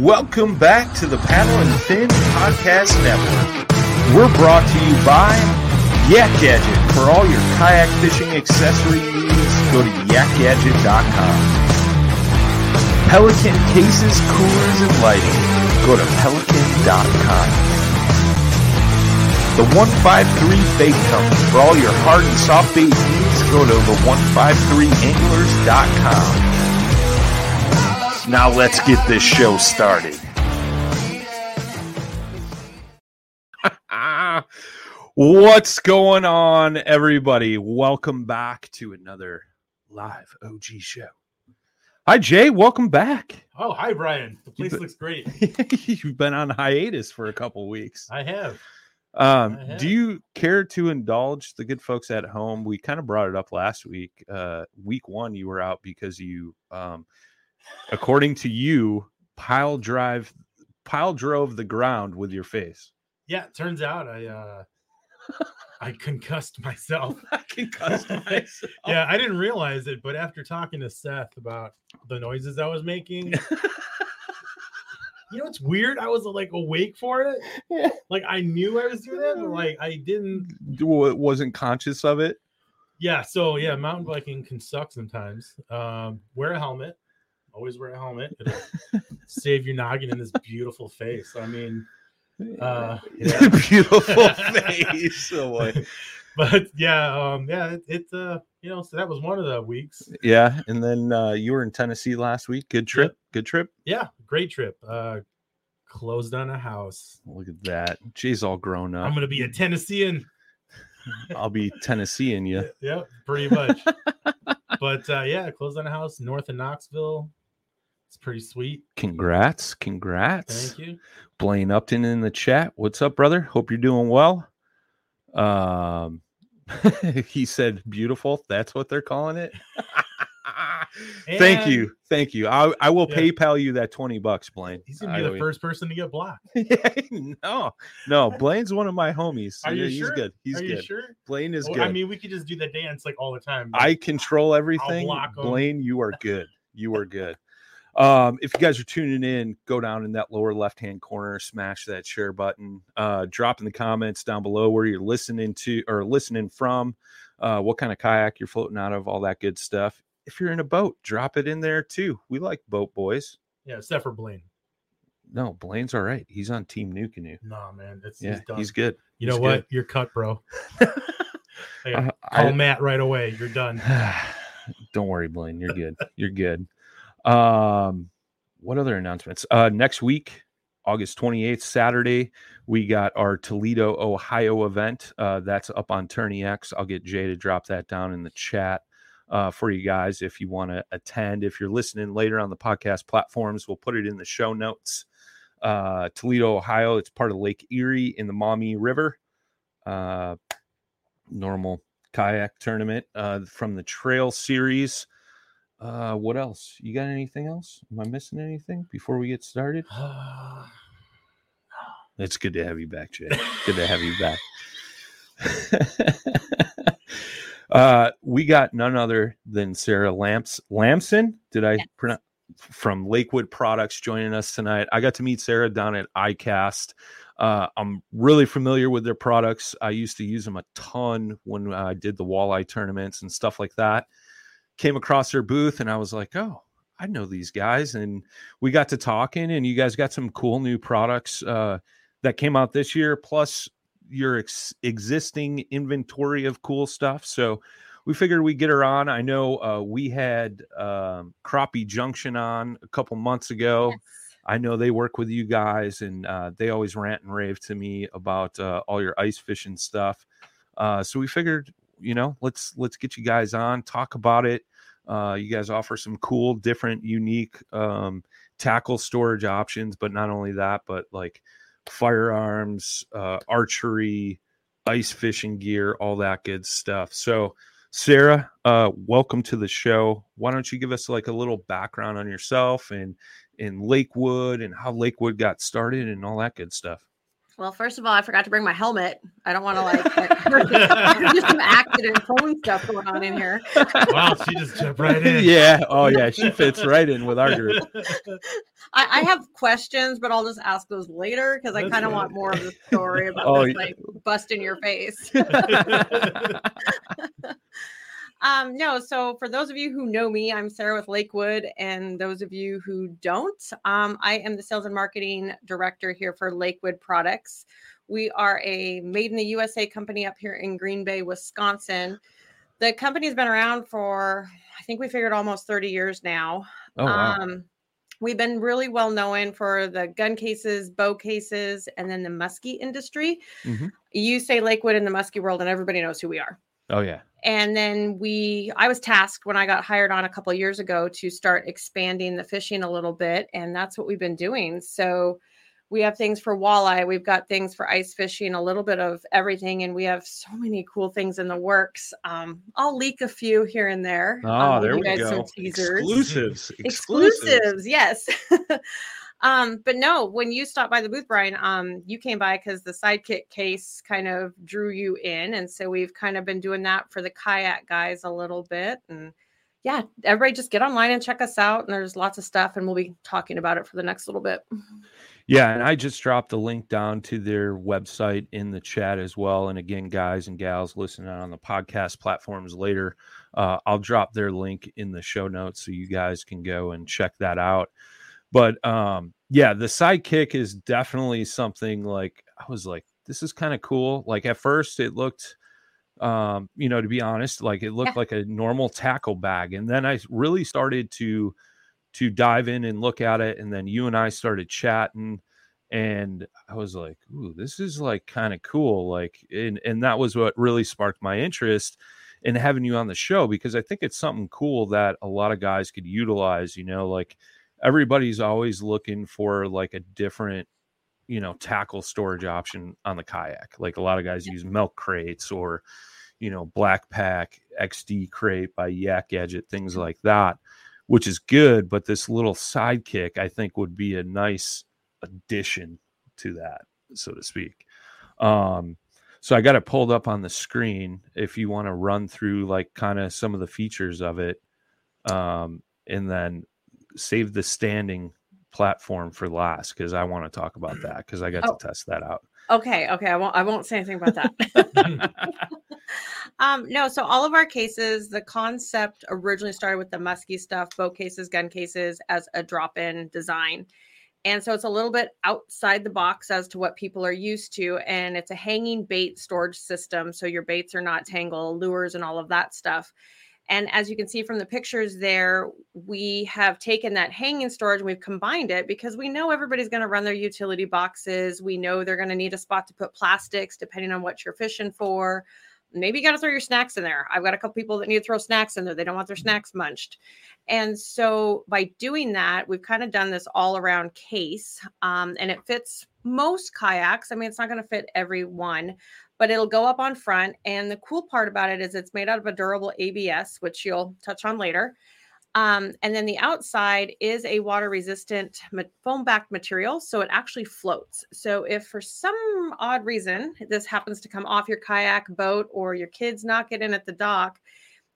Welcome back to the Paddle and Fin Podcast Network. We're brought to you by Yak Gadget. For all your kayak fishing accessory needs, go to yakgadget.com. Pelican cases, coolers, and lighting. Go to pelican.com. The 153 Bait Company. For all your hard and soft bait needs, go to the 153anglers.com. Now let's get this show started. What's going on, everybody? Welcome back to another live OG show. Hi, Jay. Welcome back. Oh, hi, Brian. The place been- looks great. You've been on hiatus for a couple weeks. I have. Um, I have. do you care to indulge the good folks at home? We kind of brought it up last week. Uh, week one, you were out because you, um, according to you, pile drive, pile drove the ground with your face. Yeah, it turns out I uh I concussed myself. I can customize. Yeah, I didn't realize it, but after talking to Seth about the noises I was making, you know it's weird? I was like awake for it. Yeah. Like I knew I was doing that, but like I didn't wasn't conscious of it. yeah, so yeah, mountain biking can suck sometimes. Um, wear a helmet. Always wear a helmet. It'll save your noggin in this beautiful face. I mean, Uh, yeah. Beautiful face. Oh, boy. but yeah, um, yeah, it, it uh, you know, so that was one of the weeks. Yeah, and then uh, you were in Tennessee last week. Good trip. Good trip. Yeah, great trip. Uh, closed on a house. Look at that. Jay's all grown up. I'm gonna be a Tennessean. I'll be Tennesseeing you. Yeah, pretty much. but uh, yeah, closed on a house north of Knoxville. It's pretty sweet. Congrats. Congrats. Thank you. Blaine Upton in the chat. What's up, brother? Hope you're doing well. Um he said beautiful. That's what they're calling it. Thank you. Thank you. I, I will Yeah. PayPal you that 20 bucks, Blaine. He's gonna I be the owe you. first person to get blocked. no, no, Blaine's one of my homies. Are you Yeah, he's sure? good. He's Are you good. sure? Blaine is Well, good. I mean, we could just do the dance like all the time. I control everything. Blaine, you are good. You are good. Um, if you guys are tuning in, go down in that lower left hand corner, smash that share button. Uh, drop in the comments down below where you're listening to or listening from, uh, what kind of kayak you're floating out of, all that good stuff. If you're in a boat, drop it in there too. We like boat boys. yeah, except for Blaine. No, Blaine's all right. He's on Team NuCanoe. No, man, it's Yeah, he's done. he's good. You know he's what? good. You're cut, bro. Hey, Uh, call I- Matt right away. You're done. Don't worry, Blaine. You're good. You're good. Um, what other announcements? Uh, next week, August 28th, Saturday, we got our Toledo, Ohio event. Uh, that's up on Tourney X. I'll get Jay to drop that down in the chat uh, for you guys if you want to attend. If you're listening later on the podcast platforms, we'll put it in the show notes. Uh, Toledo, Ohio. It's part of Lake Erie in the Maumee River. Uh, normal kayak tournament uh, from the Trail Series. Uh, what else? You got anything else? Am I missing anything before we get started? It's good to have you back, Jay. Good to have you back. uh, we got none other than Sarah Lamps Lamson. Did I Yes. pronounce from Lakewood Products joining us tonight? I got to meet Sarah down at ICAST. Uh, I'm really familiar with their products. I used to use them a ton when I did the walleye tournaments and stuff like that. Came across their booth and I was like, oh, I know these guys. And we got to talking, and you guys got some cool new products uh, that came out this year, plus your ex- existing inventory of cool stuff. So we figured we'd get her on. I know uh, we had um, Crappie Junction on a couple months ago. I know they work with you guys, and uh, they always rant and rave to me about uh, all your ice fishing stuff. Uh, so we figured, you know, let's let's get you guys on, talk about it. Uh, you guys offer some cool, different, unique um, tackle storage options, but not only that, but like firearms, uh, archery, ice fishing gear, all that good stuff. So, Sarah, uh, welcome to the show. Why don't you give us like a little background on yourself and in Lakewood and how Lakewood got started and all that good stuff? Well, first of all, I forgot to bring my helmet. I don't want to like just some accident phone stuff going on in here. Wow, she just jumped right in. yeah. Oh yeah, she fits right in with our group. I, I have questions, but I'll just ask those later because I kind of want more of the story about Oh, this like bust in your face. Um, no, so for those of you who know me, I'm Sarah with Lakewood, and those of you who don't, um, I am the sales and marketing director here for Lakewood Products. We are a made in the USA company up here in Green Bay, Wisconsin. The company's been around for, I think we figured almost 30 years now. Oh wow. Um, we've been really well known for the gun cases, bow cases, and then the muskie industry. Mhm. You say Lakewood in the muskie world, and everybody knows who we are Oh yeah. and then we i was tasked when i got hired on a couple years ago to start expanding the fishing a little bit and that's what we've been doing so we have things for walleye we've got things for ice fishing a little bit of everything and we have so many cool things in the works um, i'll leak a few here and there Oh, I'll there we go. teasers Exclusives. exclusives yes um but no when you stopped by the booth brian um you came by because the sidekick case kind of drew you in and so we've kind of been doing that for the kayak guys a little bit and yeah everybody just get online and check us out and there's lots of stuff and we'll be talking about it for the next little bit Yeah, and I just dropped the link down to their website in the chat as well. And again, guys and gals listening on the podcast platforms later, uh, I'll drop their link in the show notes so you guys can go and check that out. But um, yeah, the sidekick is definitely something like I was like, this is kind of cool. Like at first, it looked, um, you know, to be honest, like it looked Yeah. like a normal tackle bag, and then I really started to to dive in and look at it. And then you and I started chatting, and I was like, "Ooh, this is like kind of cool." Like, and and that was what really sparked my interest in having you on the show because I think it's something cool that a lot of guys could utilize. You know, like everybody's always looking for like a different you know tackle storage option on the kayak. Like a lot of guys use milk crates or you know black pack xd crate by yak gadget things like that which is good but this little sidekick i think would be a nice addition to that so to speak. Um so i got it pulled up on the screen if you want to run through like kind of some of the features of it um and then save the standing platform for last because i want to talk about that because i got Oh. to test that out okay okay i won't i won't say anything about that Um, no, so all of our cases, the concept originally started with the muskie stuff, boat cases, gun cases as a drop-in design. And so it's a little bit outside the box as to what people are used to. And it's a hanging bait storage system. So your baits are not tangled, lures, and all of that stuff. And as you can see from the pictures there, we have taken that hanging storage and we've combined it because we know everybody's going to run their utility boxes. We know they're going to need a spot to put plastics depending on what you're fishing for maybe you got to throw your snacks in there. I've got a couple people that need to throw snacks in there. They don't want their snacks munched. And so by doing that, we've kind of done this all around case um, and it fits most kayaks. I mean, it's not going to fit every one, but it'll go up on front. And the cool part about it is it's made out of a durable ABS, which you'll touch on later. Um, and then the outside is a water resistant foam backed material. So it actually floats. So if for some odd reason this happens to come off your kayak boat or your kids knock it in at the dock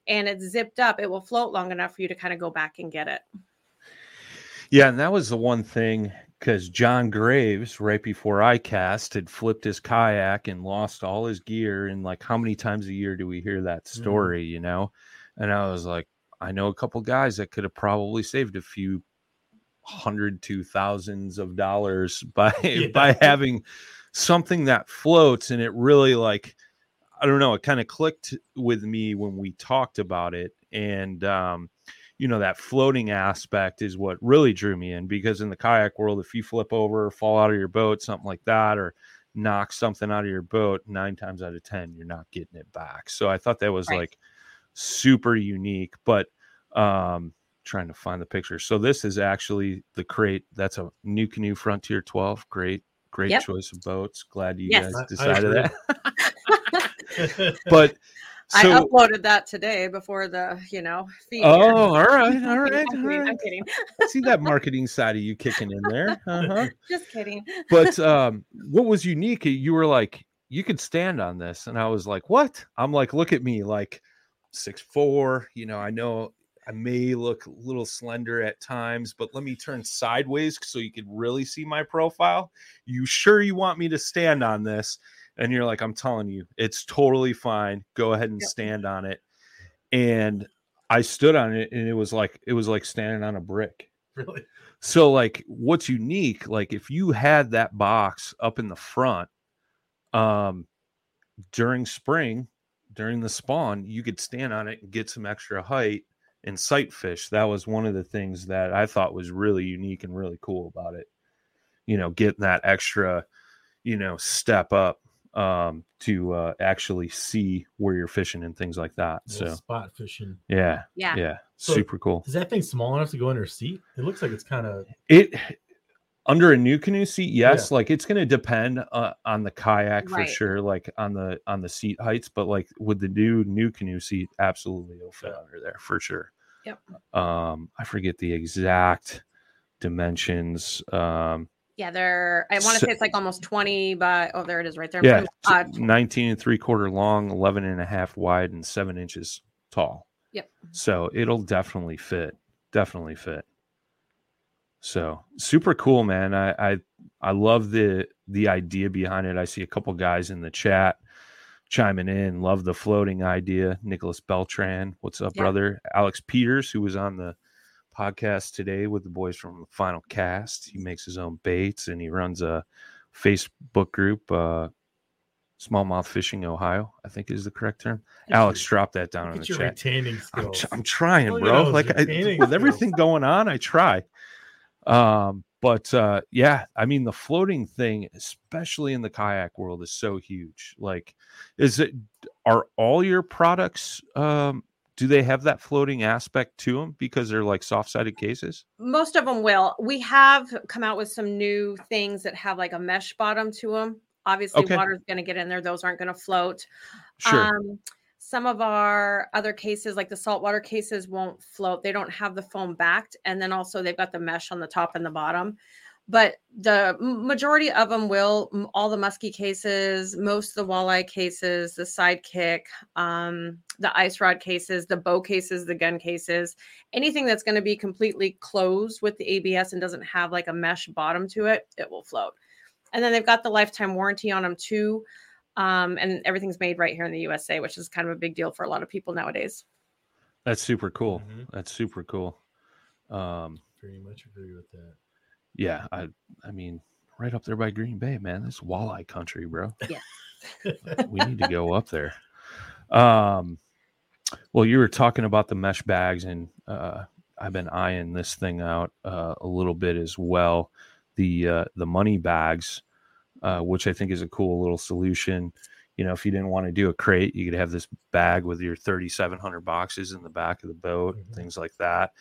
and it's zipped up, it will float long enough for you to kind of go back and get it. Yeah, and that was the one thing because John Graves, right before ICAST, had flipped his kayak and lost all his gear. And like, how many times a year do we hear that Mm-hmm. story? You know, and I was like, I know a couple guys that could have probably saved a few hundred to thousands of dollars by Yeah. by having something that floats and it really like I don't know, it kind of clicked with me when we talked about it. And um, you know, that floating aspect is what really drew me in because in the kayak world, if you flip over, fall out of your boat, something like that, or knock something out of your boat, nine times out of ten, you're not getting it back. So I thought that was Right. like super unique, but um trying to find the picture. So this is actually the crate. That's a NuCanoe Frontier 12. Great, great Yep. choice of boats. Glad you Yes. guys I- I decided that but so, I uploaded that today before the, you know, feed. Oh, here. all right, all I'm right, kidding, all I'm kidding. See that marketing side of you kicking in there. Uh-huh. Just kidding. But um, what was unique, you were like, you could stand on this. And I was like, what? I'm like, look at me, like six four. You know, I know I may look a little slender at times, but let me turn sideways so you can really see my profile. You sure you want me to stand on this? And you're like, I'm telling you, it's totally fine. Go ahead and stand on it. And I stood on it and it was like it was like standing on a brick. Really? So like what's unique, like if you had that box up in the front um during spring, during the spawn, you could stand on it and get some extra height and sight fish. That was one of the things that I thought was really unique and really cool about it. You know, getting that extra, you know, step up um to uh actually see where you're fishing and things like that. Little So spot fishing. yeah, Yeah. yeah, So- super cool. Is that thing small enough to go under a seat? It looks like it's kind of It under a NuCanoe seat, yes. Like it's going to depend uh, on the kayak for sure, like on the on the seat heights. But like with the new NuCanoe seat, absolutely it'll fit Yeah. under there for sure. Yep. Um, I forget the exact dimensions. Um, Yeah, they're, I want to So- say it's like almost 20 by, oh, there it is right there. yeah, front of- t- uh, 19 and three quarter long, 11 and a half wide, and seven inches tall. Yep. So it'll definitely fit. Definitely fit. So super cool, man. I I, I love the the idea behind it. I see a couple guys in the chat chiming in. Love the floating idea. Nicholas Beltran, what's up, Yeah. brother? Alex Peters, who was on the podcast today with the boys from the Final Cast. He makes his own baits and he runs a Facebook group, uh, Smallmouth Fishing Ohio, I think is the correct term. Alex, drop that down in the chat. retaining I'm, I'm trying, bro. Like I, with everything going on, I try. Um, but uh, yeah, I mean the floating thing, especially in the kayak world, is so huge. Like, is it are all your products? Um, do they have that floating aspect to them because they're like soft-sided cases? most of them will. We have come out with some new things that have like a mesh bottom to them. Obviously, Okay. water's going to get in there. Those aren't going to float. Sure. Um, some of our other cases, like the saltwater cases, won't float. They don't have the foam backed, and then also they've got the mesh on the top and the bottom. But the majority of them will. All the musky cases, most of the walleye cases, the sidekick, um, the ice rod cases, the bow cases, the gun cases, anything that's going to be completely closed with the ABS and doesn't have like a mesh bottom to it, it will float. And then they've got the lifetime warranty on them too um, and everything's made right here in the USA, which is kind of a big deal for a lot of people nowadays. That's super cool. Mhm. That's super cool. Um, Pretty much agree with that. yeah, I I mean, right up there by Green Bay, man. This walleye country, bro. Yes. we need to go up there. Um, well, you were talking about the mesh bags, and uh, I've been eyeing this thing out uh, a little bit as well. The uh, the money bags, uh, which I think is a cool little solution. You know, if you didn't want to do a crate, you could have this bag with your 3,700 boxes in the back of the boat, Mhm. things like that.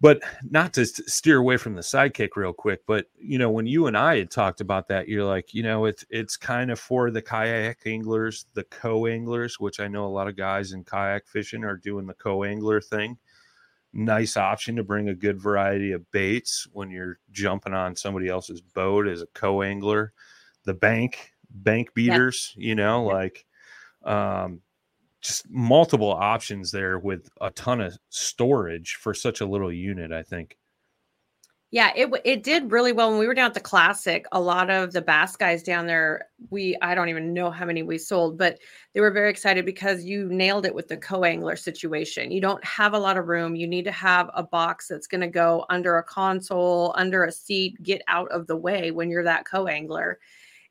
But not to steer away from the sidekick real quick, but you know, when you and I had talked about that, you're like, you know, it's it's kind of for the kayak anglers, the co-anglers, which I know a lot of guys in kayak fishing are doing the co-angler thing. Nice option to bring a good variety of baits when you're jumping on somebody else's boat as a co-angler. The bank, bank beaters, you know, Yep. like um just multiple options there with a ton of storage for such a little unit, I think. Yeah, it it did really well when we were down at the classic. A lot of the bass guys down there, we I don't even know how many we sold, but they were very excited because you nailed it with the co-angler situation. You don't have a lot of room. You need to have a box that's going to go under a console, under a seat, get out of the way when you're that co-angler.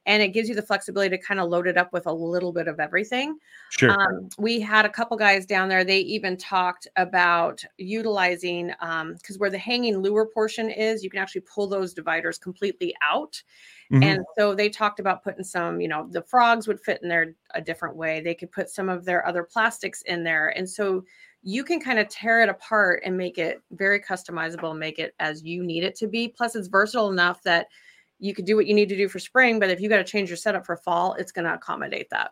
And it gives you the flexibility to kind of load it up with a little bit of everything. Sure. Um, we had a couple guys down there. They even talked about utilizing because where the hanging lure portion is, you can actually pull those dividers completely out. Mhm. And so they talked about putting some, you know, the frogs would fit in there a different way. They could put some of their other plastics in there. And so you can kind of tear it apart and make it very customizable, make it as you need it to be. Plus, it's versatile enough that you could do what you need to do for spring, but if you got to change your setup for fall, it's going to accommodate that.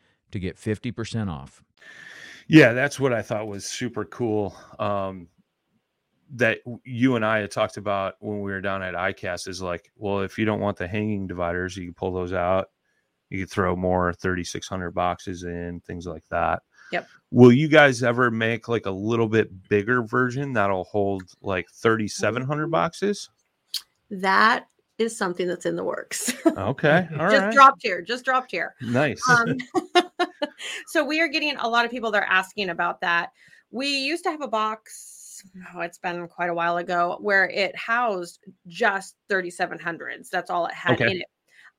to get 50% off. Yeah, that's what I thought was super cool. Um, that you and I had talked about when we were down at ICAST is like, well, if you don't want the hanging dividers, you can pull those out. You could throw more 3600 boxes in, things like that. Yep. Will you guys ever make like a little bit bigger version that'll hold like 3700 boxes? That is something that's in the works. Okay. All just right. dropped here. Just dropped here. Nice. Um, so we are getting a lot of people that are asking about that. We used to have a box. Oh, it's been quite a while ago where it housed just 3700s. That's all it had Okay. in it.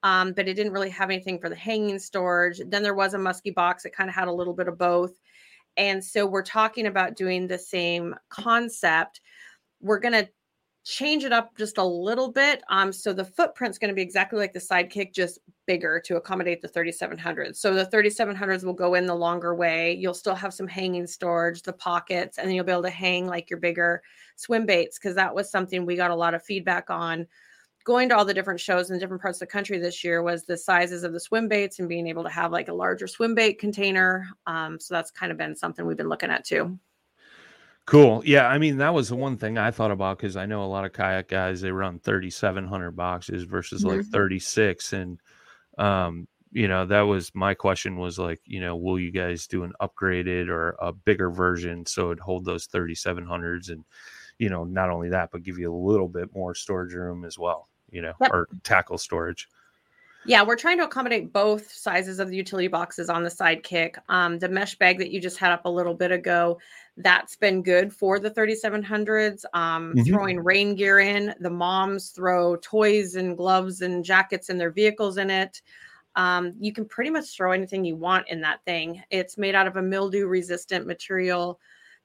Um, but it didn't really have anything for the hanging storage. Then there was a musky box that kind of had a little bit of both. And so we're talking about doing the same concept. We're going to change it up just a little bit. Um, so the footprint's going to be exactly like the sidekick, just bigger to accommodate the 3700s. So the 3700s will go in the longer way. You'll still have some hanging storage, the pockets, and then you'll be able to hang like your bigger swim baits because that was something we got a lot of feedback on. Going to all the different shows in different parts of the country this year was the sizes of the swim baits and being able to have like a larger swim bait container. Um, so that's kind of been something we've been looking at too. Cool. Yeah, I mean that was the one thing I thought about because I know a lot of kayak guys they run thirty seven hundred boxes versus like Mhm. thirty six, and um, you know that was my question was like, you know, will you guys do an upgraded or a bigger version so it hold those thirty seven hundreds, and you know, not only that, but give you a little bit more storage room as well, you know, Yep. or tackle storage. Yeah, we're trying to accommodate both sizes of the utility boxes on the sidekick. Um, the mesh bag that you just had up a little bit ago, that's been good for the 3700s. Um, Mhm. Throwing rain gear in, the moms throw toys and gloves and jackets in their vehicles in it. Um, you can pretty much throw anything you want in that thing. It's made out of a mildew resistant material.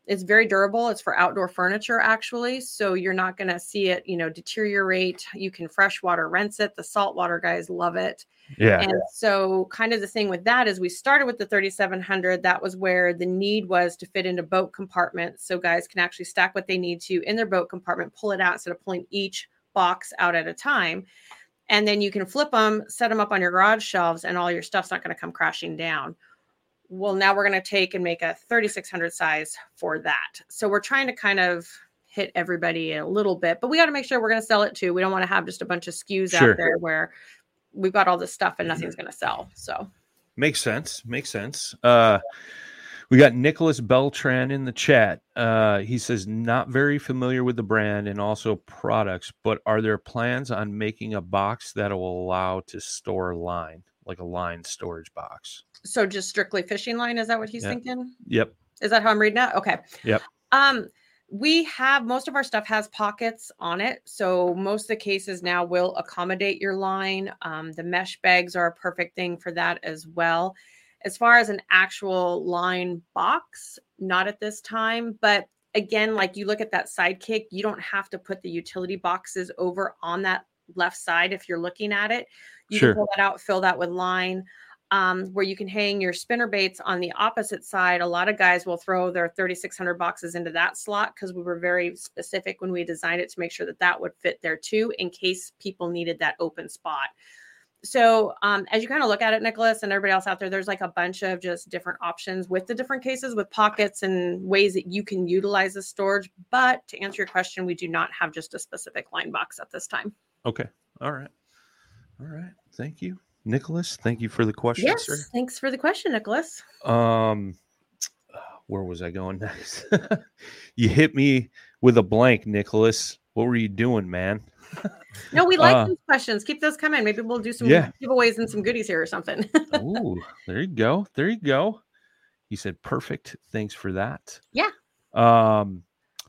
It's very durable. It's for outdoor furniture, actually. So you're not going to see it, you know, deteriorate. You can freshwater rinse it. The saltwater guys love it. Yeah. And so, kind of the thing with that is we started with the 3700. That was where the need was to fit into boat compartments. So, guys can actually stack what they need to in their boat compartment, pull it out instead of pulling each box out at a time. And then you can flip them, set them up on your garage shelves, and all your stuff's not going to come crashing down. Well, now we're going to take and make a 3600 size for that. So, we're trying to kind of hit everybody a little bit, but we got to make sure we're going to sell it too. We don't want to have just a bunch of SKUs Sure. out there where we've got all this stuff and nothing's going to sell. So, Makes sense. Makes sense. Uh, we got Nicholas Beltran in the chat. Uh, he says, not very familiar with the brand and also products, but are there plans on making a box that will allow to store line, like a line storage box? So just strictly fishing line. Is that what he's Yeah. thinking? Yep. Is that how I'm reading it? Okay. Yep. Um, we have most of our stuff has pockets on it. So most of the cases now will accommodate your line. Um, the mesh bags are a perfect thing for that as well. As far as an actual line box, not at this time, but again, like you look at that sidekick, you don't have to put the utility boxes over on that left side if you're looking at it. You Sure. can pull that out, fill that with line um, where you can hang your spinner baits on the opposite side. A lot of guys will throw their 3600 boxes into that slot because we were very specific when we designed it to make sure that that would fit there too, in case people needed that open spot. So, um, as you kind of look at it, Nicholas, and everybody else out there, there's like a bunch of just different options with the different cases with pockets and ways that you can utilize the storage. But to answer your question, we do not have just a specific line box at this time. Okay. All right. All right. Thank you, Nicholas. Thank you for the question, Yes. sir. Thanks for the question, Nicholas. Um, where was I going next? you hit me with a blank, Nicholas. What were you doing, man? No, we like Uh, these questions. Keep those coming. Maybe we'll do some Yeah. giveaways and some goodies here or something. Ooh, there you go. There you go. He said, perfect. Thanks for that. Yeah. Um,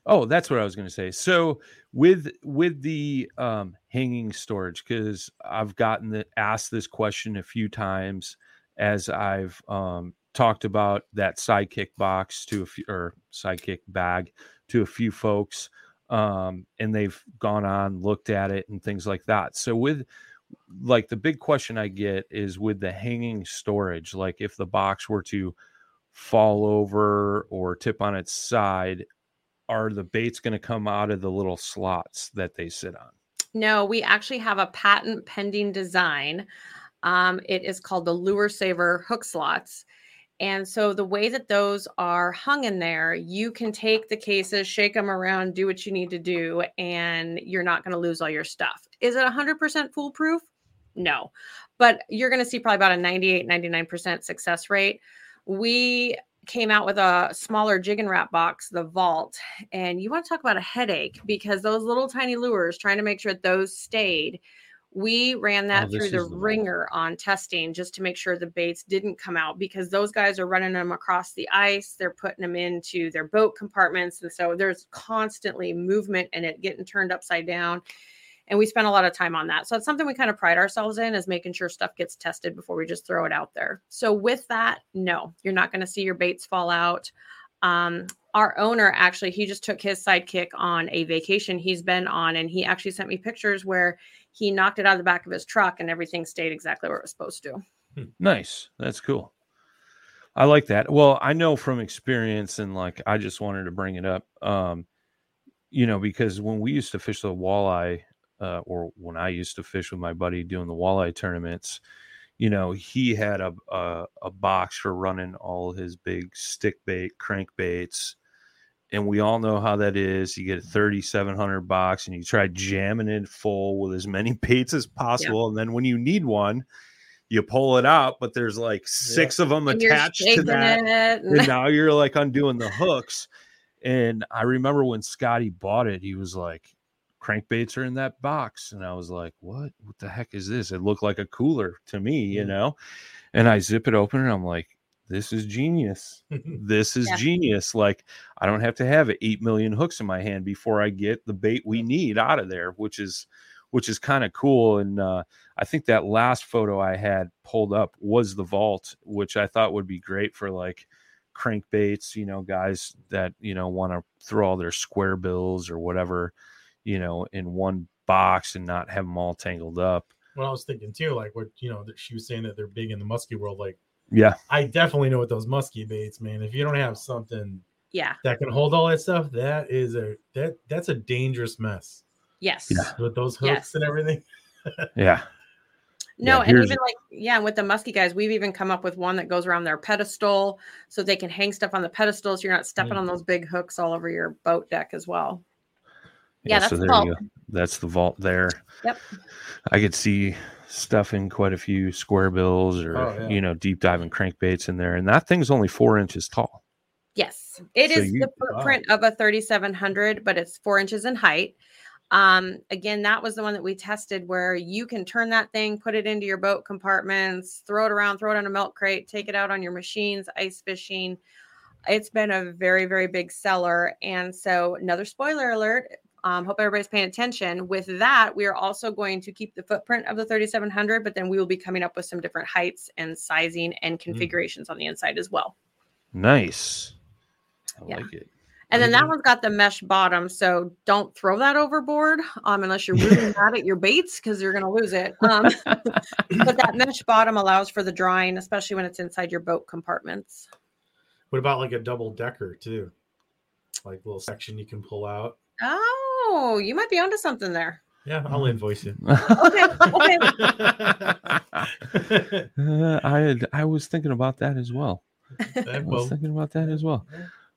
oh, that's what I was going to say. So with with the um, hanging storage, because I've gotten the, asked this question a few times as I've um, talked about that sidekick box to a few or sidekick bag to a few folks, um, and they've gone on looked at it and things like that. So with like the big question I get is with the hanging storage, like if the box were to fall over or tip on its side, are the baits going to come out of the little slots that they sit on? No, we actually have a patent pending design. Um, it is called the Lure Saver hook slots. And so the way that those are hung in there, you can take the cases, shake them around, do what you need to do, and you're not going to lose all your stuff. Is it 100% foolproof? No. But you're going to see probably about a 98, 99% success rate. We came out with a smaller jig and wrap box, the Vault, and you want to talk about a headache because those little tiny lures, trying to make sure that those stayed, we ran that Oh, through the, the ringer on testing just to make sure the baits didn't come out because those guys are running them across the ice. They're putting them into their boat compartments. And so there's constantly movement and it getting turned upside down. And we spent a lot of time on that. So it's something we kind of pride ourselves in is making sure stuff gets tested before we just throw it out there. So with that, no, you're not going to see your baits fall out. Um, our owner actually, he just took his sidekick on a vacation he's been on, and he actually sent me pictures where he knocked it out of the back of his truck and everything stayed exactly where it was supposed to. Nice. That's cool. I like that. Well, I know from experience, and like I just wanted to bring it up. Um, you know, because when we used to fish the walleye, uh, or when I used to fish with my buddy doing the walleye tournaments, you know, he had a a, a box for running all his big stick bait, crankbaits. And we all know how that is. You get a 3700 box and you try jamming it full with as many baits as possible. And then when you need one, you pull it out, but there's like six of them And attached to that and now you're like undoing the hooks. And I remember when Scotty bought it, he was like, crankbaits are in that box. And I was like, what? What the heck is this? It looked like a cooler to me, you know? And I zip it open and I'm like, this is genius. This is Yeah. genius. Like, I don't have to have 8 million hooks in my hand before I get the bait we need out of there, which is which is kind of cool. And uh, I think that last photo I had pulled up was the vault, which I thought would be great for like crankbaits, you know, guys that, you know, want to throw all their square bills or whatever, you know, in one box and not have them all tangled up. Well, I was thinking too, like what you know, that she was saying that they're big in the musky world. Like Yeah. I definitely know what those musky baits, man. If you don't have something yeah. that can hold all that stuff, that is a that that's a dangerous mess Yes. Yeah. with those hooks Yes. and everything. Yeah. No, Yeah, and even like yeah, and with the musky guys, we've even come up with one that goes around their pedestal, so they can hang stuff on the pedestal, so you're not stepping Mm. on those big hooks all over your boat deck as well. Yeah, that's so the there vault. you go. That's the vault there. Yep. I could see stuffing quite a few square bills or Oh, yeah. you know deep diving crankbaits in there, and that thing's only four inches tall. Yes, it So is you- the footprint of a 3700, but it's four inches in height. Um, again, that was the one that we tested where you can turn that thing, put it into your boat compartments, throw it around, throw it on a milk crate, take it out on your machines, ice fishing. It's been a very, very big seller. And so, another spoiler alert. Um, hope everybody's paying attention. With that, we are also going to keep the footprint of the 3700, but then we will be coming up with some different heights and sizing and configurations on the inside as well. Nice. I Yeah. like it. And then that one's got the mesh bottom, so don't throw that overboard um, unless you're really mad at your baits because you're going to lose it. Um, but that mesh bottom allows for the drying, especially when it's inside your boat compartments. What about like a double decker too? Like little section you can pull out. Oh, you might be onto something there. Yeah, I'll Mhm. invoice you. Okay, okay. Uh, I had, I was thinking about that as well. I was thinking about that as well.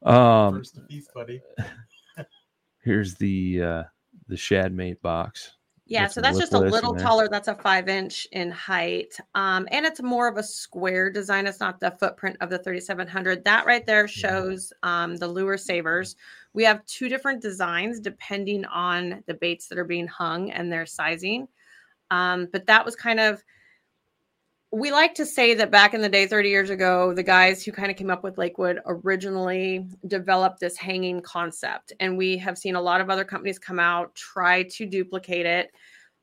Um, First to feast, buddy. here's the uh, the shad mate box. Yeah, so that's just a little taller. That's a five inch in height. Um, and it's more of a square design. It's not the footprint of the 3700. That right there shows um, the lure savers. We have two different designs depending on the baits that are being hung and their sizing. Um, but that was kind of, we like to say that back in the day, 30 years ago, the guys who kind of came up with Lakewood originally developed this hanging concept. And we have seen a lot of other companies come out, try to duplicate it.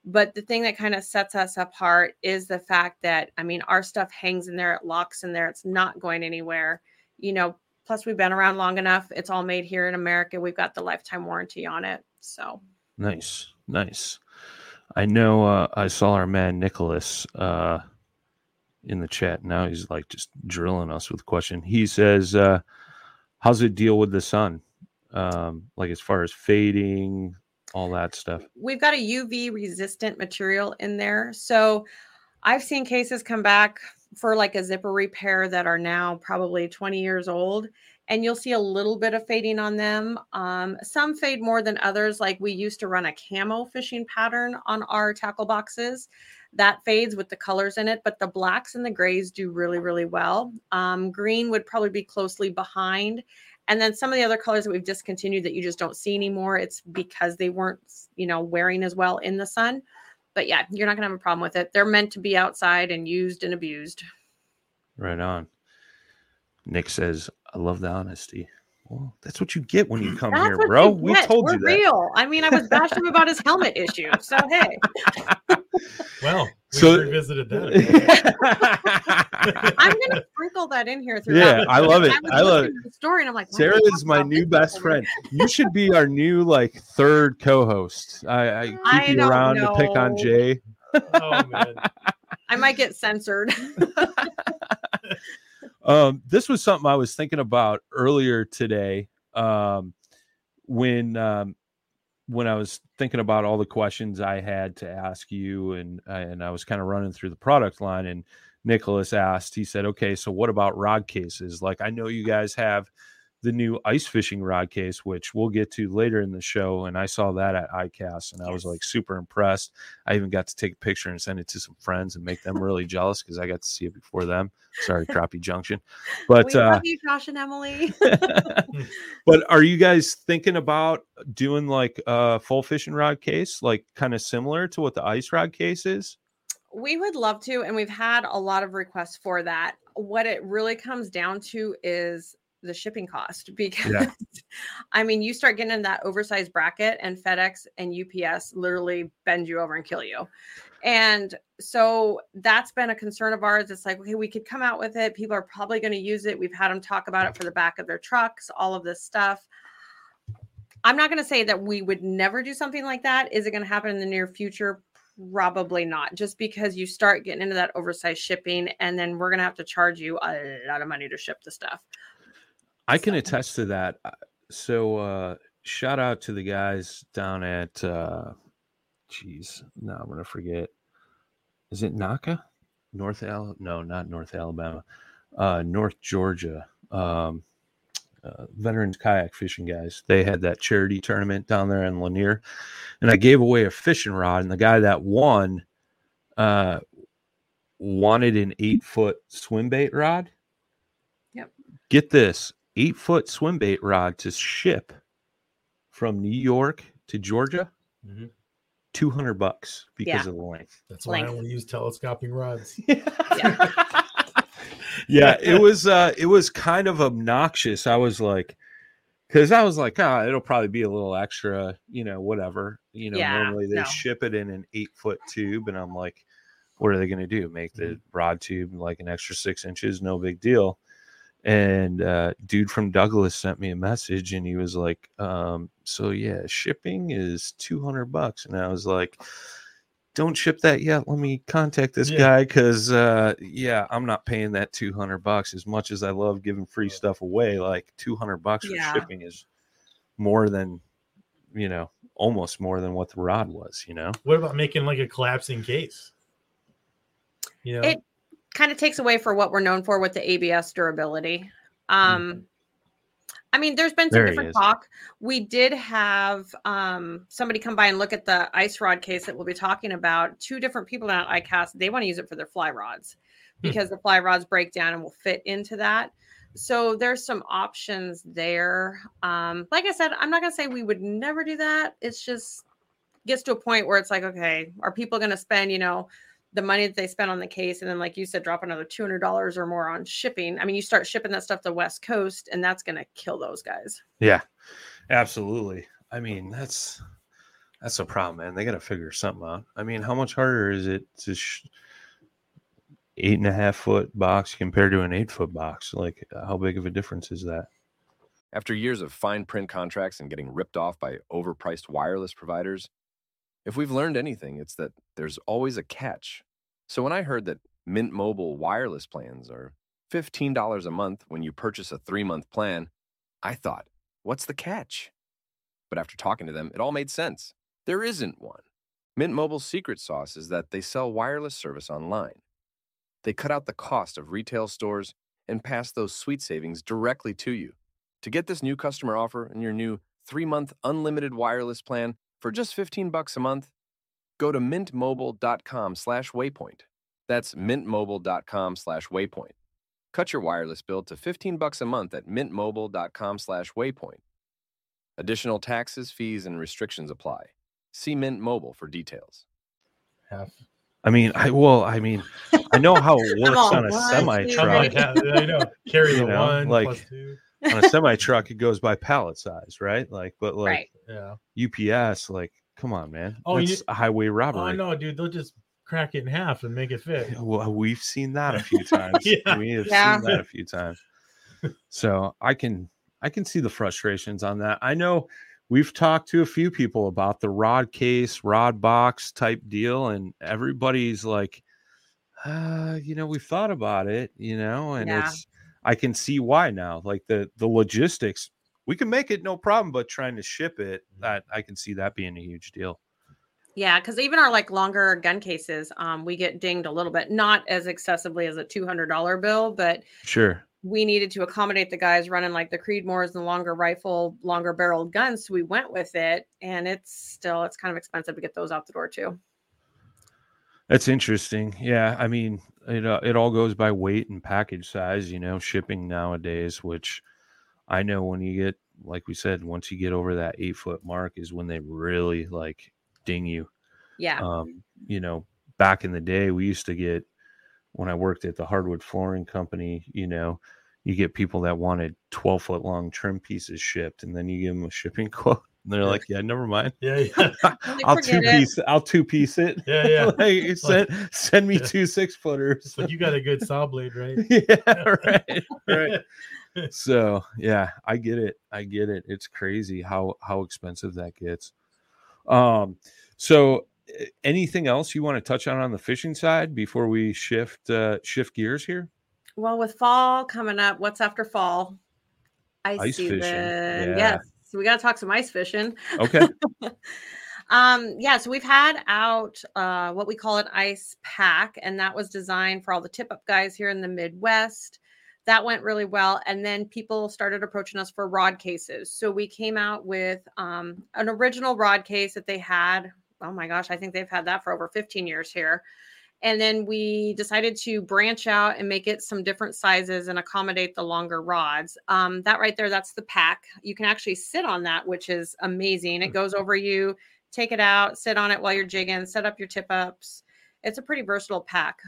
But the thing that kind of sets us apart is the fact that, I mean, our stuff hangs in there, it locks in there, it's not going anywhere. You know, plus we've been around long enough. It's all made here in America. We've got the lifetime warranty on it. So, Nice, nice. I know. Uh, I saw our man Nicholas uh, in the chat. Now he's like just drilling us with a question. He says, uh, "How's it deal with the sun? Um, like as far as fading, all that stuff." we've got a UV resistant material in there. So I've seen cases come back for like a zipper repair that are now probably 20 years old. And you'll see a little bit of fading on them. Um, some fade more than others. Like we used to run a camo fishing pattern on our tackle boxes. That fades with the colors in it, but the blacks and the grays do really, really well. Um, green would probably be closely behind. And then some of the other colors that we've discontinued that you just don't see anymore, it's because they weren't, you know, wearing as well in the sun. But yeah, you're not gonna have a problem with it. They're meant to be outside and used and abused. Right on. Nick says, "I love the honesty." Well, that's what you get when you come That's here, bro. We told We're you that. real. I mean, I was bashing him about his helmet issue. So hey, Well, we So- revisited that. I'm gonna sprinkle that in here throughout. yeah, I love it. I I love it. the story and I'm like, Sarah is my new best before? friend. You should be our new like third co-host. I, I keep I you don't around to pick on. Jay. oh man. I might get censored. Um, this was something I was thinking about earlier today. Um, when um, when I was thinking about all the questions I had to ask you, and uh, and I was kind of running through the product line, and Nicholas asked, he said, "Okay, so what about rod cases? Like, I know you guys have the new ice fishing rod case, which we'll get to later in the show, and I saw that at ICAST, and I was like super impressed. I even got to take a picture and send it to some friends and make them really jealous because I got to see it before them. Sorry, Crappie Junction, but we uh, love you, Josh and Emily. but are you guys thinking about doing like a full fishing rod case, like kind of similar to what the ice rod case is? We would love to, and we've had a lot of requests for that. What it really comes down to is the shipping cost because I mean, you start getting in that oversized bracket, and FedEx and UPS literally bend you over and kill you. And so that's been a concern of ours. It's like, okay, we could come out with it. People are probably going to use it. We've had them talk about it for the back of their trucks, all of this stuff. I'm not going to say that we would never do something like that. Is it going to happen in the near future? Probably not, just because you start getting into that oversized shipping, and then we're going to have to charge you a lot of money to ship the stuff. I can So- attest to that. Uh, So uh shout out to the guys down at uh geez, no, I'm gonna forget. Is it Naka? North Al no, not North Alabama. Uh North Georgia. Um uh, veterans kayak fishing guys. They had that charity tournament down there in Lanier, and I gave away a fishing rod, and the guy that won uh wanted an eight foot swim bait rod. Yep. Get this eight foot swim bait rod to ship from New York to Georgia, Mhm. 200 bucks because Yeah. of the length. That's why I only use telescoping rods. yeah, it was uh it was kind of obnoxious. I was like because I was like, ah, it'll probably be a little extra, you know, whatever. You know, Yeah, normally they no. ship it in an eight foot tube, and I'm like, what are they gonna do? Make the rod tube like an extra six inches? No big deal. And uh dude from Douglas sent me a message and he was like, um, so yeah, shipping is 200 bucks. And I was like, don't ship that yet. Let me contact this Yeah. guy because uh yeah, I'm not paying that 200 bucks as much as I love giving free stuff away. Like 200 bucks for Yeah. shipping is more than you know, almost more than what the rod was, you know. What about making like a collapsing case? You know, It- kind of takes away for what we're known for with the ABS durability. Um, I mean, there's been some different talk. We did have um, somebody come by and look at the ice rod case that we'll be talking about. Two different people at ICAST, they want to use it for their fly rods hmm. because the fly rods break down and will fit into that. So there's some options there. Um, like I said, I'm not going to say we would never do that. It's just gets to a point where it's like, okay, are people going to spend, you know, the money that they spend on the case and then like you said drop another $200 or more on shipping. I mean you start shipping that stuff to the west coast and that's going to kill those guys. Yeah. Absolutely. I mean that's that's a problem man. They got to figure something out. I mean how much harder is it to sh- eight and a half foot box compared to an eight foot box? Like uh, how big of a difference is that? After years of fine print contracts and getting ripped off by overpriced wireless providers if we've learned anything, it's that there's always a catch. So when I heard that Mint Mobile wireless plans are $15 a month when you purchase a three month plan, I thought, what's the catch? But after talking to them, it all made sense. There isn't one. Mint Mobile's secret sauce is that they sell wireless service online. They cut out the cost of retail stores and pass those sweet savings directly to you. To get this new customer offer and your new three month unlimited wireless plan, for just 15 bucks a month, go to mintmobile.com slash waypoint. That's mintmobile.com slash waypoint. Cut your wireless bill to 15 bucks a month at mintmobile.com slash waypoint. Additional taxes, fees, and restrictions apply. See Mint Mobile for details. Half. I mean, I well, I mean, I know how it works on, on a semi truck. I know. Carry the know, one like on a semi truck, it goes by pallet size, right? Like, but like, yeah. UPS, like, come on, man. Oh, That's you, a highway robbery. Oh, know, dude, they'll just crack it in half and make it fit. Well, we've seen that a few times. yeah. We have yeah. seen that a few times. So I can I can see the frustrations on that. I know we've talked to a few people about the rod case, rod box type deal, and everybody's like, uh, you know, we've thought about it, you know, and yeah. it's I can see why now. Like the the logistics we can make it no problem, but trying to ship it, mm-hmm. that I can see that being a huge deal. Yeah, because even our like longer gun cases, um, we get dinged a little bit, not as excessively as a two hundred dollar bill, but sure, we needed to accommodate the guys running like the Creedmoors and longer rifle, longer barreled guns. So we went with it, and it's still it's kind of expensive to get those out the door too. That's interesting. Yeah, I mean, it uh, it all goes by weight and package size, you know, shipping nowadays, which I know when you get, like we said, once you get over that eight foot mark is when they really like ding you. Yeah. Um, you know, back in the day, we used to get when I worked at the hardwood flooring company, you know, you get people that wanted 12 foot long trim pieces shipped, and then you give them a shipping quote. And they're like, yeah, never mind. Yeah, yeah. I'll two it. piece. I'll two piece it. Yeah, yeah. like, send, send me yeah. two six footers. But you got a good saw blade, right? yeah, right, right so yeah, I get it. I get it. It's crazy how how expensive that gets. Um, so anything else you want to touch on on the fishing side before we shift uh, shift gears here? Well, with fall coming up, what's after fall? Ice, ice season. Fishing. Yeah. Yes, so we got to talk some ice fishing. Okay. um, yeah, so we've had out uh, what we call an ice pack, and that was designed for all the tip up guys here in the Midwest that went really well and then people started approaching us for rod cases so we came out with um, an original rod case that they had oh my gosh i think they've had that for over 15 years here and then we decided to branch out and make it some different sizes and accommodate the longer rods um, that right there that's the pack you can actually sit on that which is amazing it goes over you take it out sit on it while you're jigging set up your tip ups it's a pretty versatile pack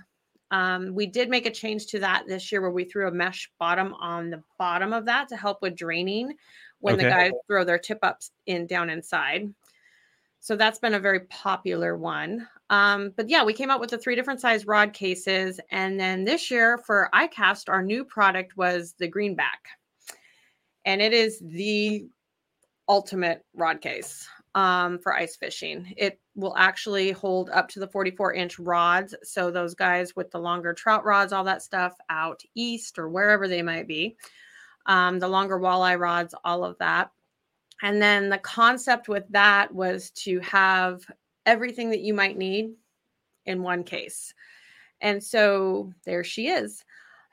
um, we did make a change to that this year where we threw a mesh bottom on the bottom of that to help with draining when okay. the guys throw their tip ups in down inside. So that's been a very popular one. Um, but yeah, we came out with the three different size rod cases. And then this year for ICAST, our new product was the greenback. And it is the ultimate rod case um, for ice fishing. It will actually hold up to the 44 inch rods. So those guys with the longer trout rods, all that stuff out east or wherever they might be, um, the longer walleye rods, all of that. And then the concept with that was to have everything that you might need in one case. And so there she is.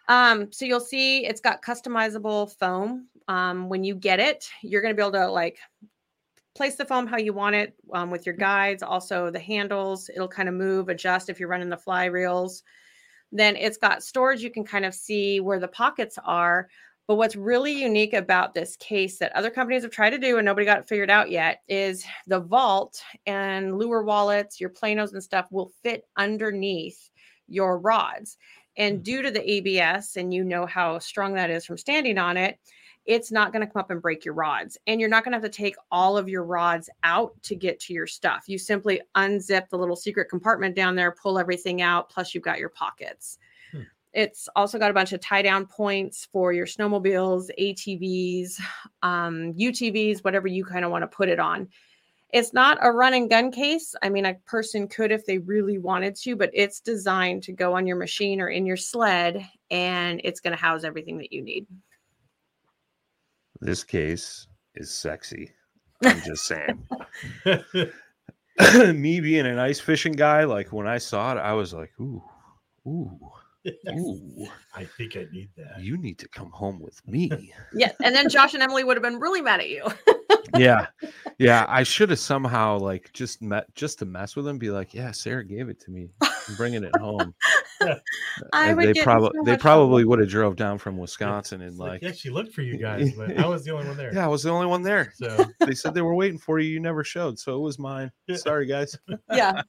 Um, so you'll see it's got customizable foam Um, when you get it, you're going to be able to like place the foam how you want it um, with your guides, also the handles. It'll kind of move, adjust if you're running the fly reels. Then it's got storage. You can kind of see where the pockets are. But what's really unique about this case that other companies have tried to do and nobody got it figured out yet is the vault and lure wallets, your planos and stuff will fit underneath your rods. And hmm. due to the ABS, and you know how strong that is from standing on it, it's not going to come up and break your rods. And you're not going to have to take all of your rods out to get to your stuff. You simply unzip the little secret compartment down there, pull everything out, plus you've got your pockets. It's also got a bunch of tie down points for your snowmobiles, ATVs, um, UTVs, whatever you kind of want to put it on. It's not a run and gun case. I mean, a person could if they really wanted to, but it's designed to go on your machine or in your sled and it's going to house everything that you need. This case is sexy. I'm just saying. Me being an ice fishing guy, like when I saw it, I was like, ooh, ooh. Ooh, I think I need that. You need to come home with me. yeah, and then Josh and Emily would have been really mad at you. yeah, yeah. I should have somehow like just met just to mess with them, Be like, yeah, Sarah gave it to me. I'm bringing it home. I uh, would they probably so they probably would have drove down from Wisconsin and like, like, yeah, she looked for you guys, but I was the only one there. Yeah, I was the only one there. So they said they were waiting for you. You never showed, so it was mine. Sorry, guys. Yeah.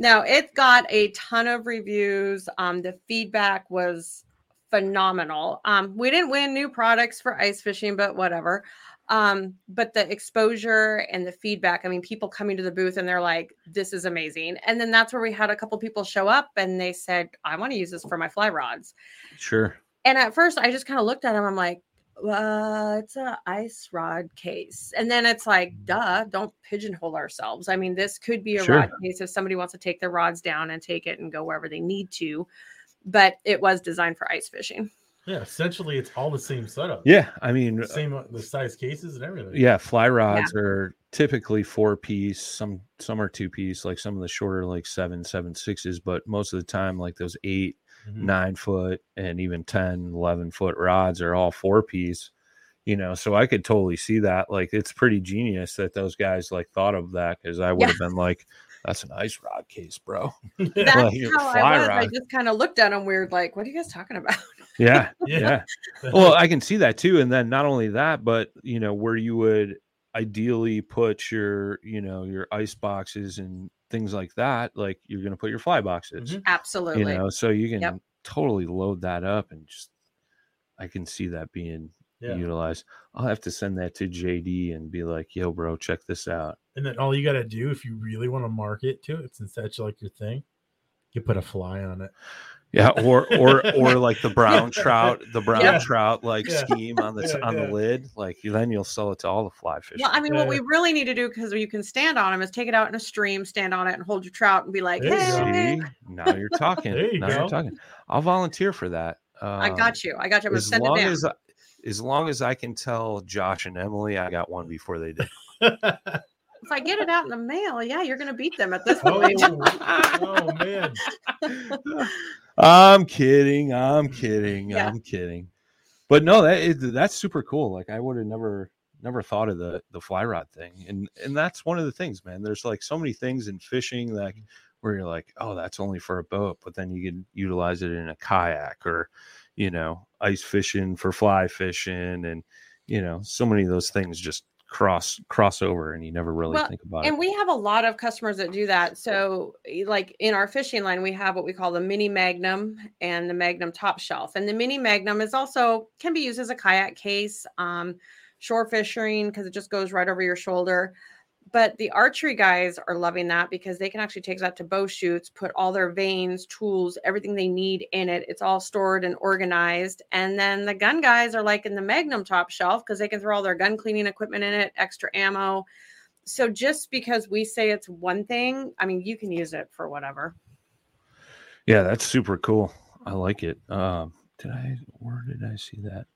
Now it got a ton of reviews. Um, the feedback was phenomenal. Um, we didn't win new products for ice fishing, but whatever. Um, but the exposure and the feedback, I mean, people coming to the booth and they're like, this is amazing. And then that's where we had a couple people show up and they said, I want to use this for my fly rods. Sure. And at first I just kind of looked at them. I'm like, uh, it's an ice rod case. And then it's like, duh, don't pigeonhole ourselves. I mean, this could be a sure. rod case if somebody wants to take their rods down and take it and go wherever they need to. But it was designed for ice fishing. Yeah, essentially, it's all the same setup. Yeah, I mean, the same uh, the size cases and everything. Yeah, fly rods yeah. are typically four piece. Some some are two piece, like some of the shorter, like seven, seven sixes. But most of the time, like those 8 mm-hmm. nine foot, and even 10, 11 foot rods are all four piece. You know, so I could totally see that. Like, it's pretty genius that those guys like thought of that because I would yeah. have been like, that's an ice rod case, bro. That's like, how I was. Rod. I just kind of looked at them weird, like, what are you guys talking about? yeah, yeah. well, I can see that too. And then not only that, but you know, where you would ideally put your, you know, your ice boxes and things like that, like you're gonna put your fly boxes. Mm-hmm. Absolutely. You know, so you can yep. totally load that up and just I can see that being yeah. utilized. I'll have to send that to JD and be like, "Yo, bro, check this out." And then all you got to do if you really want to market to it, since that's like your thing, you put a fly on it. Yeah, or or or like the brown trout, the brown yeah. trout like yeah. scheme on the yeah, on the lid. Like then you'll sell it to all the fly fish. Well, I mean, what we really need to do because you can stand on them is take it out in a stream, stand on it, and hold your trout and be like, "Hey." See, now you're talking. you now go. you're talking. I'll volunteer for that. Um, I got you. I got you. I'm as send long it down. as as long as I can tell Josh and Emily, I got one before they did. if I get it out in the mail, yeah, you're going to beat them at this oh, point. oh, oh man. I'm kidding. I'm mm, kidding. Yeah. I'm kidding. But no, that is, that's super cool. Like I would have never never thought of the the fly rod thing. And and that's one of the things, man. There's like so many things in fishing that mm. where you're like, "Oh, that's only for a boat," but then you can utilize it in a kayak or you know, ice fishing for fly fishing and you know, so many of those things just cross crossover and you never really well, think about and it. And we have a lot of customers that do that. So like in our fishing line, we have what we call the mini magnum and the magnum top shelf. And the mini magnum is also can be used as a kayak case, um, shore fishing because it just goes right over your shoulder but the archery guys are loving that because they can actually take that to bow shoots, put all their vanes, tools, everything they need in it. It's all stored and organized. And then the gun guys are like in the Magnum top shelf because they can throw all their gun cleaning equipment in it, extra ammo. So just because we say it's one thing, I mean, you can use it for whatever. Yeah, that's super cool. I like it. Um, did I, where did I see that?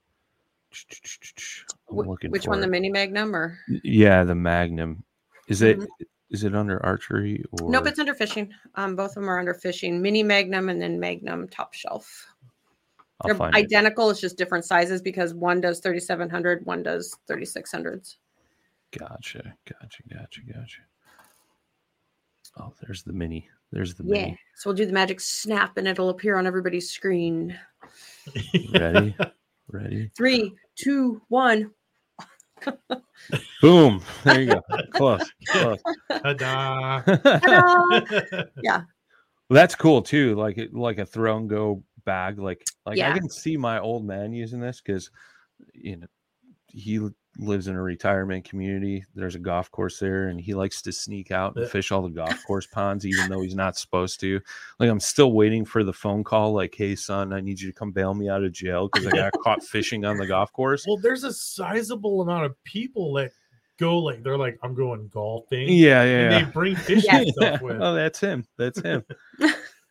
I'm looking Which one, it. the mini magnum or? Yeah, the magnum. Is it mm-hmm. is it under archery or nope? It's under fishing. Um, both of them are under fishing. Mini Magnum and then Magnum Top Shelf. I'll They're find it. identical. It's just different sizes because one does 3700, one does 3600s. Gotcha, gotcha, gotcha, gotcha. Oh, there's the mini. There's the Yeah. mini. So we'll do the magic snap and it'll appear on everybody's screen. Ready? Ready? Three, two, one. Boom. There you go. Close. Close. Ta-da. Ta-da! That's cool too. Like it, like a throw and go bag. Like like I Yeah. can see my old man using this because you know he l- lives in a retirement community. There's a golf course there, and he likes to sneak out and fish all the golf course ponds, even though he's not supposed to. Like I'm still waiting for the phone call. Like, hey son, I need you to come bail me out of jail because I got caught fishing on the golf course. well, there's a sizable amount of people that go like they're like, I'm going golfing. Yeah, And yeah. they bring fishing Yeah. stuff oh, with. oh, that's him. That's him.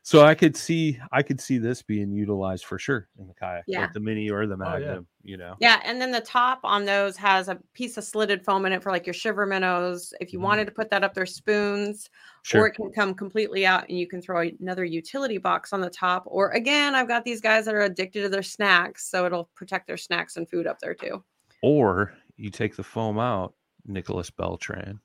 So I could see I could see this being utilized for sure in the kayak, Yeah. like the mini or the Oh, yeah. magnum. You know, Yeah, and then the top on those has a piece of slitted foam in it for like your shiver minnows. If you Mhm. wanted to put that up there, spoons, or it can come completely out and you can throw another utility box on the top. Or again, I've got these guys that are addicted to their snacks, so it'll protect their snacks and food up there too. Or you take the foam out, Nicholas Beltran,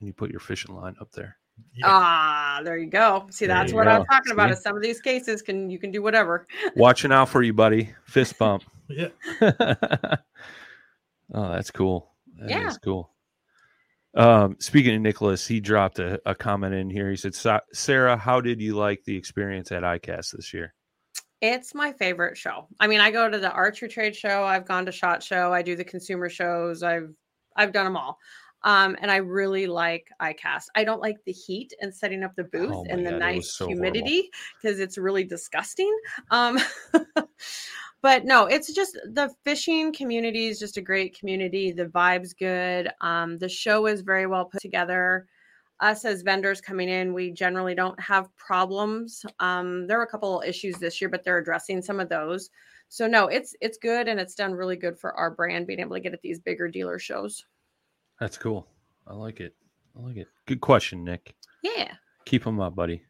and you put your fishing line up there. Yeah. Ah, there you go. See, There that's you what I'm talking about. See? Is some of these cases can you can do whatever. Watching out for you, buddy. Fist bump. yeah. oh, that's cool. That is Yeah. cool. Um, speaking of Nicholas, he dropped a, a comment in here. He said, Sarah, how did you like the experience at ICAST this year? It's my favorite show. I mean, I go to the archery trade show, I've gone to shot show, I do the consumer shows, I've I've done them all. Um, and I really like ICAST. I don't like the heat and setting up the booth Oh and the God, nice so humidity because it's really disgusting. Um, but no, it's just the fishing community is just a great community. The vibe's good. Um, the show is very well put together us as vendors coming in, we generally don't have problems. Um, there were a couple of issues this year, but they're addressing some of those. So no, it's it's good and it's done really good for our brand being able to get at these bigger dealer shows. That's cool. I like it. I like it. Good question, Nick. Yeah. Keep them up, buddy.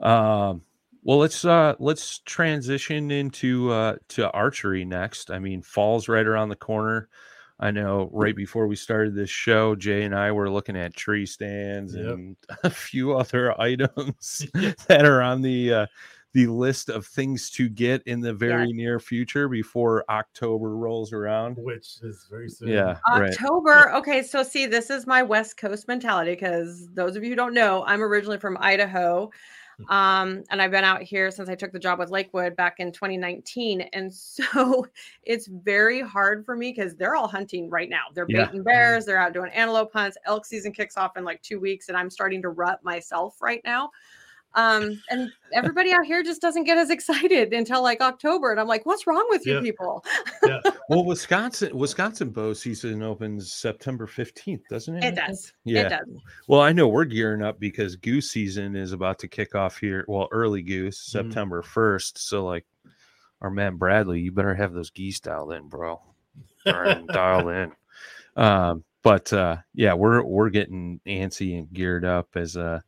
Um, well, let's uh let's transition into uh to archery next. I mean, fall's right around the corner. I know right before we started this show, Jay and I were looking at tree stands Yep. and a few other items that are on the uh the list of things to get in the very near future before October rolls around. Which is very soon. Yeah, right. October. Okay, so see, this is my West Coast mentality because those of you who don't know, I'm originally from Idaho. Um, and I've been out here since I took the job with Lakewood back in 2019. And so it's very hard for me because they're all hunting right now. They're Yeah. baiting bears, they're out doing antelope hunts. Elk season kicks off in like two weeks, and I'm starting to rut myself right now. Um, and everybody out here just doesn't get as excited until like October. And I'm like, what's wrong with you Yeah. people? Yeah. Well, Wisconsin Wisconsin bow season opens September 15th, doesn't it? It does. Yeah. It does. Well, I know we're gearing up because goose season is about to kick off here. Well, early goose, Mhm. September 1st. So, like, our man Bradley, you better have those geese dialed in, bro. Or dialed in. Um, but uh, yeah, we're we're getting antsy and geared up as uh,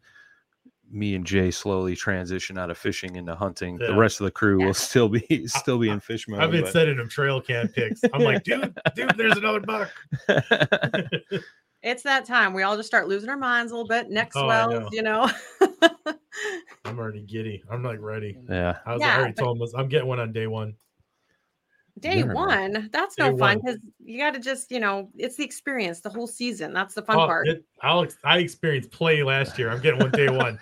me and Jay slowly transition out of fishing into hunting. The rest of the crew Yeah. will still be still be in fish mode. I've been but- sending them trail cam pics. I'm like, dude, dude, there's another buck. It's that time. We all just start losing our minds a little bit. Next Oh, I swells, know. you know. I'm already giddy. I'm like ready. yeah. I was Yeah, I already but- told him I'm getting one on day one. Day Never mind. one, that's Day no fun because you got to just, you know, it's the experience, the whole season. That's the fun Oh, part. it- I'll, I experienced play last year. I'm getting one day one.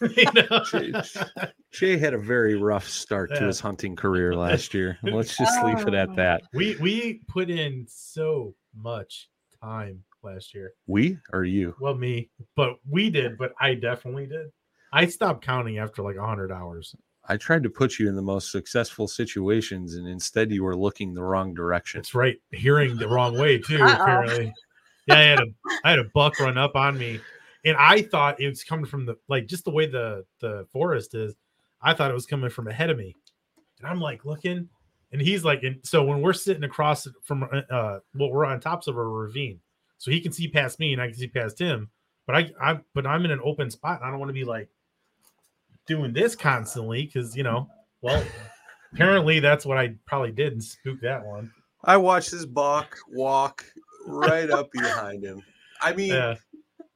You know? Jeez. Jay had a very rough start to his hunting career last year. Let's just leave it Oh. at that. we we put in so much time last year. We or you? Well, me, but we did. But I definitely did. I stopped counting after like hundred hours. I tried to put you in the most successful situations, and instead you were looking the wrong direction. That's right. Hearing the wrong way too. Uh-oh. Apparently, yeah. I had a I had a buck run up on me, and I thought it was coming from the like just the way the the forest is. I thought it was coming from ahead of me, and I'm like looking, and he's like, and so when we're sitting across from uh, well, we're on tops of a ravine, so he can see past me and I can see past him. But I, I, but I'm in an open spot. And I don't want to be like doing this constantly because you know, well, Apparently, that's what I probably did and spooked that one. I watched this buck walk right up behind him. I mean, Yeah.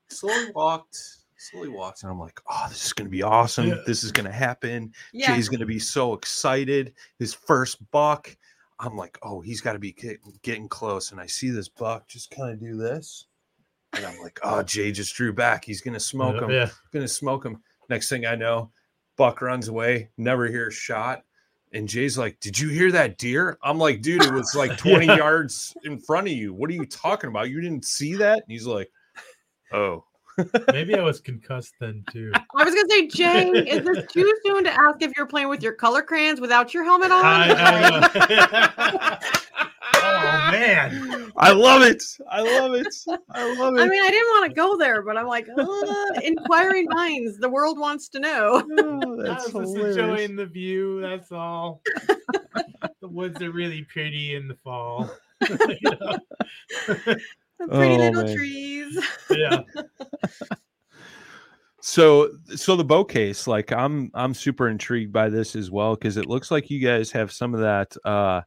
Slowly walked, slowly walked, and I'm like, oh, this is gonna be awesome. Yeah. This is gonna happen. Yeah. Jay's gonna be so excited. His first buck. I'm like, oh, he's got to be get- getting close. And I see this buck just kind of do this, and I'm like, oh, Jay just drew back. He's gonna smoke him. Yeah. Gonna smoke him. Next thing I know, buck runs away. Never hear a shot. And Jay's like, "Did you hear that deer?" I'm like, "Dude, it was like 20 Yeah. yards in front of you. What are you talking about? You didn't see that?" And he's like, "Oh." Maybe I was concussed then too. I was gonna say, Jay, is this too soon to ask if you're playing with your color crayons without your helmet on? I, I know. oh man. I love it. I love it. I love it! I mean, I didn't want to go there, but I'm like, uh, inquiring minds. The world wants to know. Oh, I that's was just enjoying the view. That's all. the woods are really pretty in the fall. You know? The pretty Oh, little man. trees. yeah. So, so the bow case, like I'm, I'm super intrigued by this as well because it looks like you guys have some of that uh,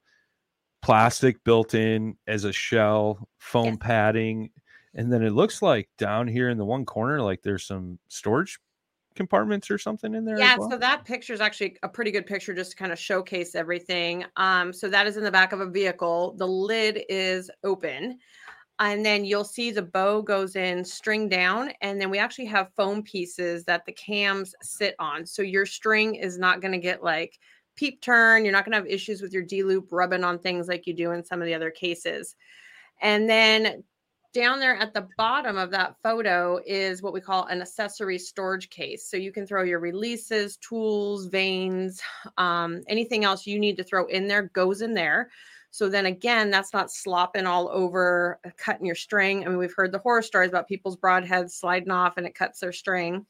plastic built in as a shell, foam Yes. padding, and then it looks like down here in the one corner, like there's some storage compartments or something in there. as Yeah, well? so that picture is actually a pretty good picture just to kind of showcase everything. Um, so that is in the back of a vehicle. The lid is open. And then you'll see the bow goes in string down, and then we actually have foam pieces that the cams sit on. So your string is not going to get like peep turn. You're not going to have issues with your D loop rubbing on things like you do in some of the other cases. And then down there at the bottom of that photo is what we call an accessory storage case. So you can throw your releases, tools, vanes, um, anything else you need to throw in there goes in there. So then again, that's not slopping all over, uh, cutting your string. I mean, we've heard the horror stories about people's broadheads sliding off and it cuts their string.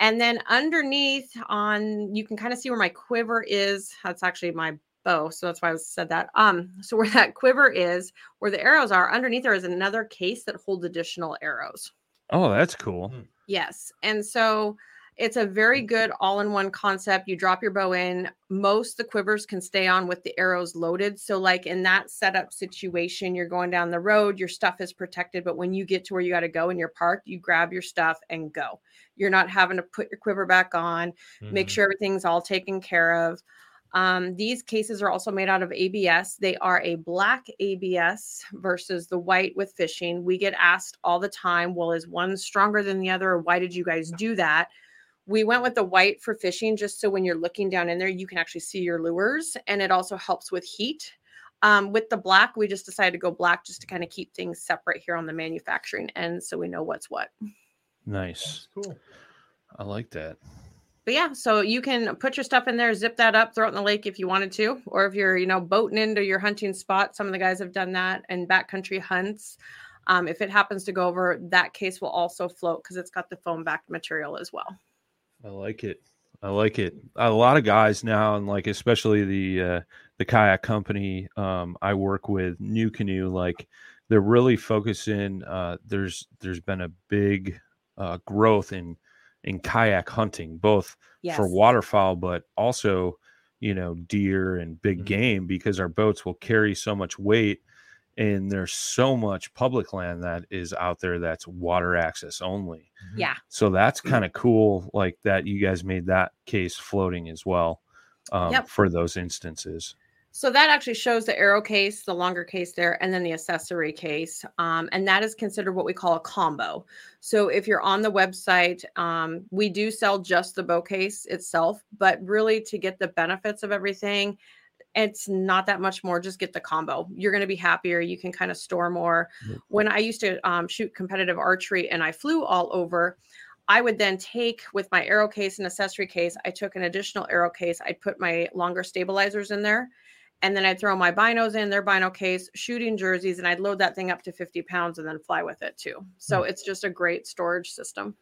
And then underneath on, you can kind of see where my quiver is. That's actually my bow. So that's why I said that. Um, so where that quiver is, where the arrows are, underneath there is another case that holds additional arrows. oh, that's cool. Yes. And so it's a very good all in one concept. You drop your bow in, most the quivers can stay on with the arrows loaded. So, like in that setup situation, you're going down the road, your stuff is protected. But when you get to where you got to go and you're parked, you grab your stuff and go. You're not having to put your quiver back on, make Mhm. sure everything's all taken care of. Um, these cases are also made out of ABS. They are a black ABS versus the white with fishing. We get asked all the time, well, is one stronger than the other? Or why did you guys do that? We went with the white for fishing just so when you're looking down in there, you can actually see your lures. And it also helps with heat. Um, with the black, we just decided to go black just to kind of keep things separate here on the manufacturing end so we know what's what. Nice. That's cool. I like that. but yeah, so you can put your stuff in there, zip that up, throw it in the lake if you wanted to, or if you're, you know, boating into your hunting spot. Some of the guys have done that and backcountry hunts. Um, if it happens to go over, that case will also float because it's got the foam backed material as well. I like it. I like it. A lot of guys now, and like especially the uh, the kayak company um, I work with, NuCanoe, like they're really focusing. Uh, there's there's been a big uh, growth in in kayak hunting, both Yes. for waterfowl, but also you know deer and big Mhm. game because our boats will carry so much weight. And there's so much public land that is out there that's water access only. Yeah. So that's kind of cool, like that you guys made that case floating as well um, Yep. for those instances. So that actually shows the arrow case, the longer case there, and then the accessory case. Um, and that is considered what we call a combo. So if you're on the website, um, we do sell just the bow case itself, but really to get the benefits of everything, it's not that much more. Just get the combo. You're going to be happier. You can kind of store more. Yep. When I used to um, shoot competitive archery and I flew all over, I would then take with my arrow case and accessory case, I took an additional arrow case. I'd put my longer stabilizers in there. And then I'd throw my binos in their bino case, shooting jerseys, and I'd load that thing up to 50 pounds and then fly with it too. So it's just a great storage system.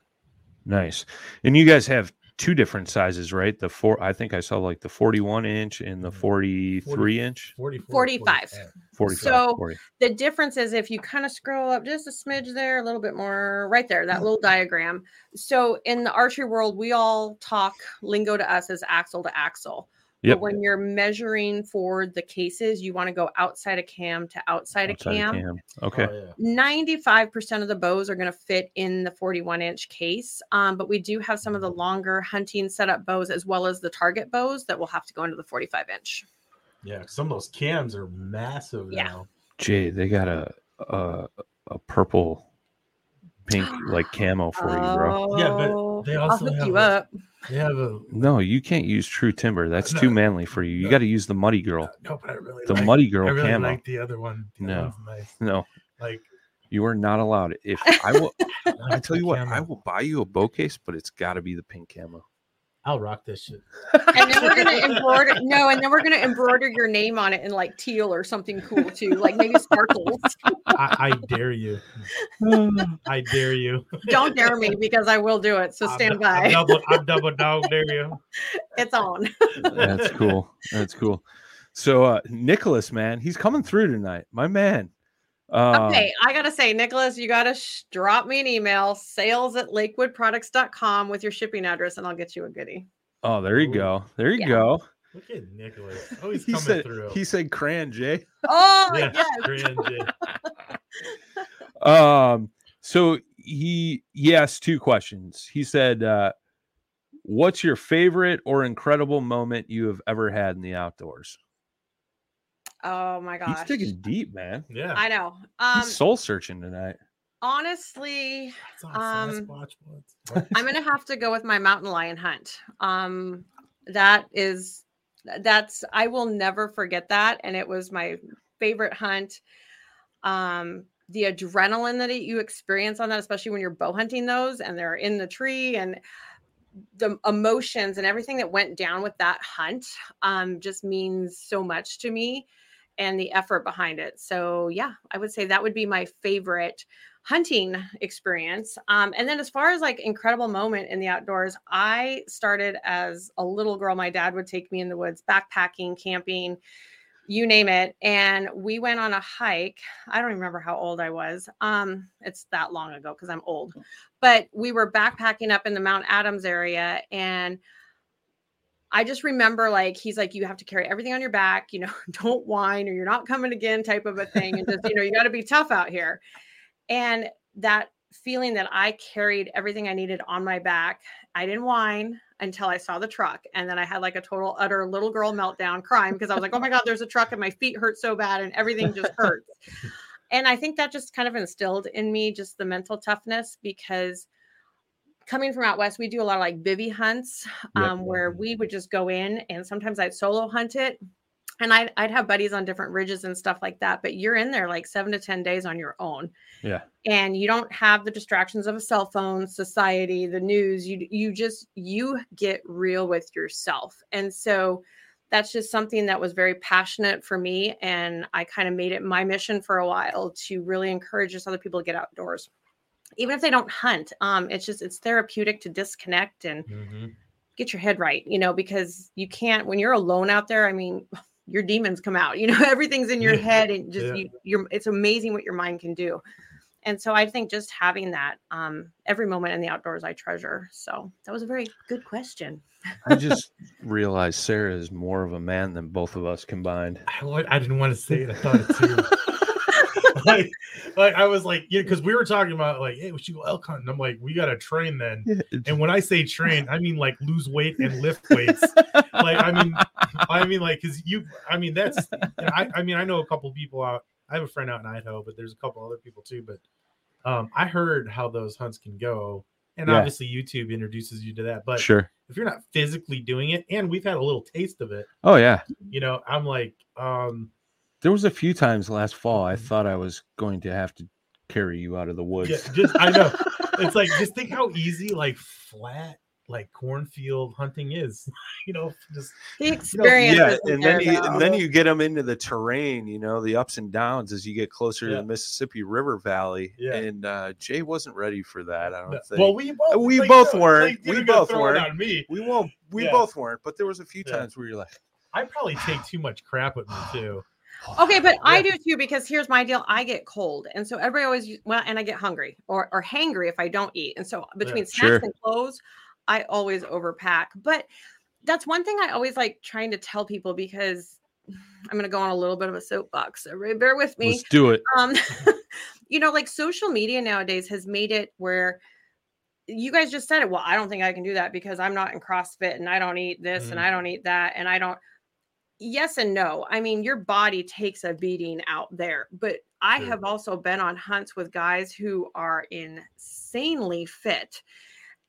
Nice. And you guys have two different sizes, right? The four, I think I saw like the 41 inch and the Mhm. 43 inch, 44, 45. 45, So- 40. The difference is if you kind of scroll up just a smidge there, a little bit more right there, that little diagram. So in the archery world, we all talk lingo to us as axle to axle. Yep. But when you're measuring for the cases, you want to go outside a cam to outside, Outside of of cam. cam. Okay. Oh, yeah. 95% of the bows are going to fit in the 41 inch case. Um, but we do have some of the longer hunting setup bows as well as the target bows that will have to go into the 45 inch. Yeah, some of those cams are massive Yeah. now. Jay, they got a a, a purple pink like camo for you, bro. Yeah, but They I'll hook have you a- up. They have a No, you can't use true timber. That's No. too manly for you. You No. got to use the muddy girl. Uh, no, but I really The like, muddy girl I really camo. like the other one. The other No. one's nice. No, Like you are not allowed. If I will, I tell you what, camo. I will buy you a bow case, but it's got to be the pink camo. I'll rock this shit. And then we're going to embroider, no, and then we're going to embroider your name on it in like teal or something cool too, like maybe sparkles. I, I dare you. I dare you. Don't dare me because I will do it. So I'm stand I'm by. double, I'm double dog dare you. It's on. That's cool. That's cool. So uh Nicholas, man, he's coming through tonight. My man. Um, Okay, I gotta say, Nicholas, you gotta sh- drop me an email, sales at lakewoodproducts.com with your shipping address, and I'll get you a goodie. Oh, there you Ooh. go. There you Yeah. go. Look at Nicholas. Oh, he's He coming said through. he said crayon Jay. Oh, yeah, yes. grand, yeah. Um, so he he asked two questions. He said, uh, "What's your favorite or incredible moment you have ever had in the outdoors?" Oh my gosh. He's digging deep, man. Yeah. I know. Um, He's soul searching tonight. honestly, It's um, I'm gonna have to go with my mountain lion hunt. Um, that is, that's I will never forget that, and it was my favorite hunt. Um, the adrenaline that you experience on that, especially when you're bow hunting those, and they're in the tree, and the emotions and everything that went down with that hunt, um, just means so much to me, and the effort behind it. So yeah, I would say that would be my favorite hunting experience. Um, and then as far as like incredible moment in the outdoors, I started as a little girl. My dad would take me in the woods, backpacking, camping, you name it. And we went on a hike. I don't remember how old I was. Um, it's that long ago because I'm old. But we were backpacking up in the Mount Adams area and I just remember like he's like, you have to carry everything on your back, you know, don't whine or you're not coming again, type of a thing. And just, you know, you got to be tough out here. And that feeling that I carried everything I needed on my back, I didn't whine until I saw the truck. And then I had like a total utter little girl meltdown crying because I was like, oh my God, there's a truck and my feet hurt so bad and everything just hurts. and I think that just kind of instilled in me just the mental toughness because coming from out west, we do a lot of like bivy hunts Yep. um, where we would just go in and sometimes I'd solo hunt it. And I'd, I'd have buddies on different ridges and stuff like that, but you're in there like seven to 10 days on your own Yeah. and you don't have the distractions of a cell phone society the news you you just you get real with yourself and so that's just something that was very passionate for me and i kind of made it my mission for a while to really encourage just other people to get outdoors even if they don't hunt um it's just it's therapeutic to disconnect and Mhm. get your head right you know because you can't when you're alone out there i mean your demons come out you know everything's in your Yeah. head and just Yeah. you, you're it's amazing what your mind can do and so i think just having that um every moment in the outdoors i treasure so that was a very good question I just realized Sarah is more of a man than both of us combined. I, wa- I didn't want to say it. I thought it too. Like, like I was like, yeah, because we were talking about like, hey, we should go elk hunting. I'm like, we got to train then. And when I say train, I mean like lose weight and lift weights. like, I mean, I mean like, cause you, I mean, that's, I, I mean, I know a couple people out. I have a friend out in Idaho, but there's a couple other people too. But um, I heard how those hunts can go, and Yeah. obviously YouTube introduces you to that. But sure. if you're not physically doing it, and we've had a little taste of it, Oh yeah. you know, I'm like, um, There was a few times last fall I thought I was going to have to carry you out of the woods. yeah, just I know. It's like just think how easy like flat like cornfield hunting is. you know, just the experience yeah, isn't and then you, and then you get them into the terrain, you know, the ups and downs as you get closer to the Mississippi River Valley. Yeah. And uh, Jay wasn't ready for that. I don't no- think. well, we both We like, both no, weren't. like, We both weren't. on me. we won't. We Yeah. both weren't. But there was a few Yeah. times where you're like, I probably take too much crap with me too. Okay, but I do too because here's my deal. I get cold, and so everybody always well, and I get hungry or or hangry if I don't eat. And so between snacks Sure. and clothes, I always overpack. But that's one thing I always like trying to tell people because I'm going to go on a little bit of a soapbox. So bear with me. Let's do it. Um, you know, like social media nowadays has made it where you guys just said it. Well, I don't think I can do that because I'm not in CrossFit and I don't eat this and Mm. I don't eat that and I don't. Yes and no. I mean, your body takes a beating out there, but I Sure. have also been on hunts with guys who are insanely fit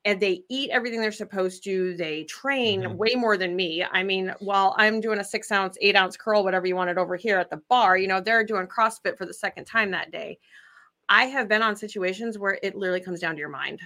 and they eat everything they're supposed to. They train Mhm. way more than me. I mean, while I'm doing a six ounce, eight ounce curl, whatever you wanted over here at the bar, you know, they're doing CrossFit for the second time that day. I have been on situations where it literally comes down to your mind.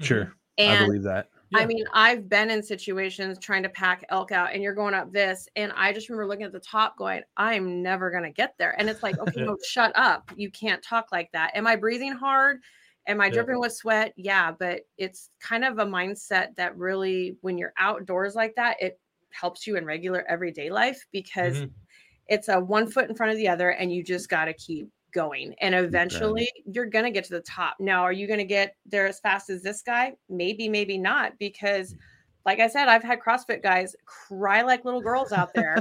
Sure. I believe that. I mean, I've been in situations trying to pack elk out and you're going up this. And I just remember looking at the top going, I'm never going to get there. And it's like, okay, no, shut up. You can't talk like that. Am I breathing hard? Am I Yeah. dripping with sweat? Yeah. But it's kind of a mindset that really, when you're outdoors like that, it helps you in regular everyday life because Mhm. it's a one foot in front of the other and you just got to keep going and eventually you're going to get to the top now are you going to get there as fast as this guy maybe maybe not because like i said i've had crossfit guys cry like little girls out there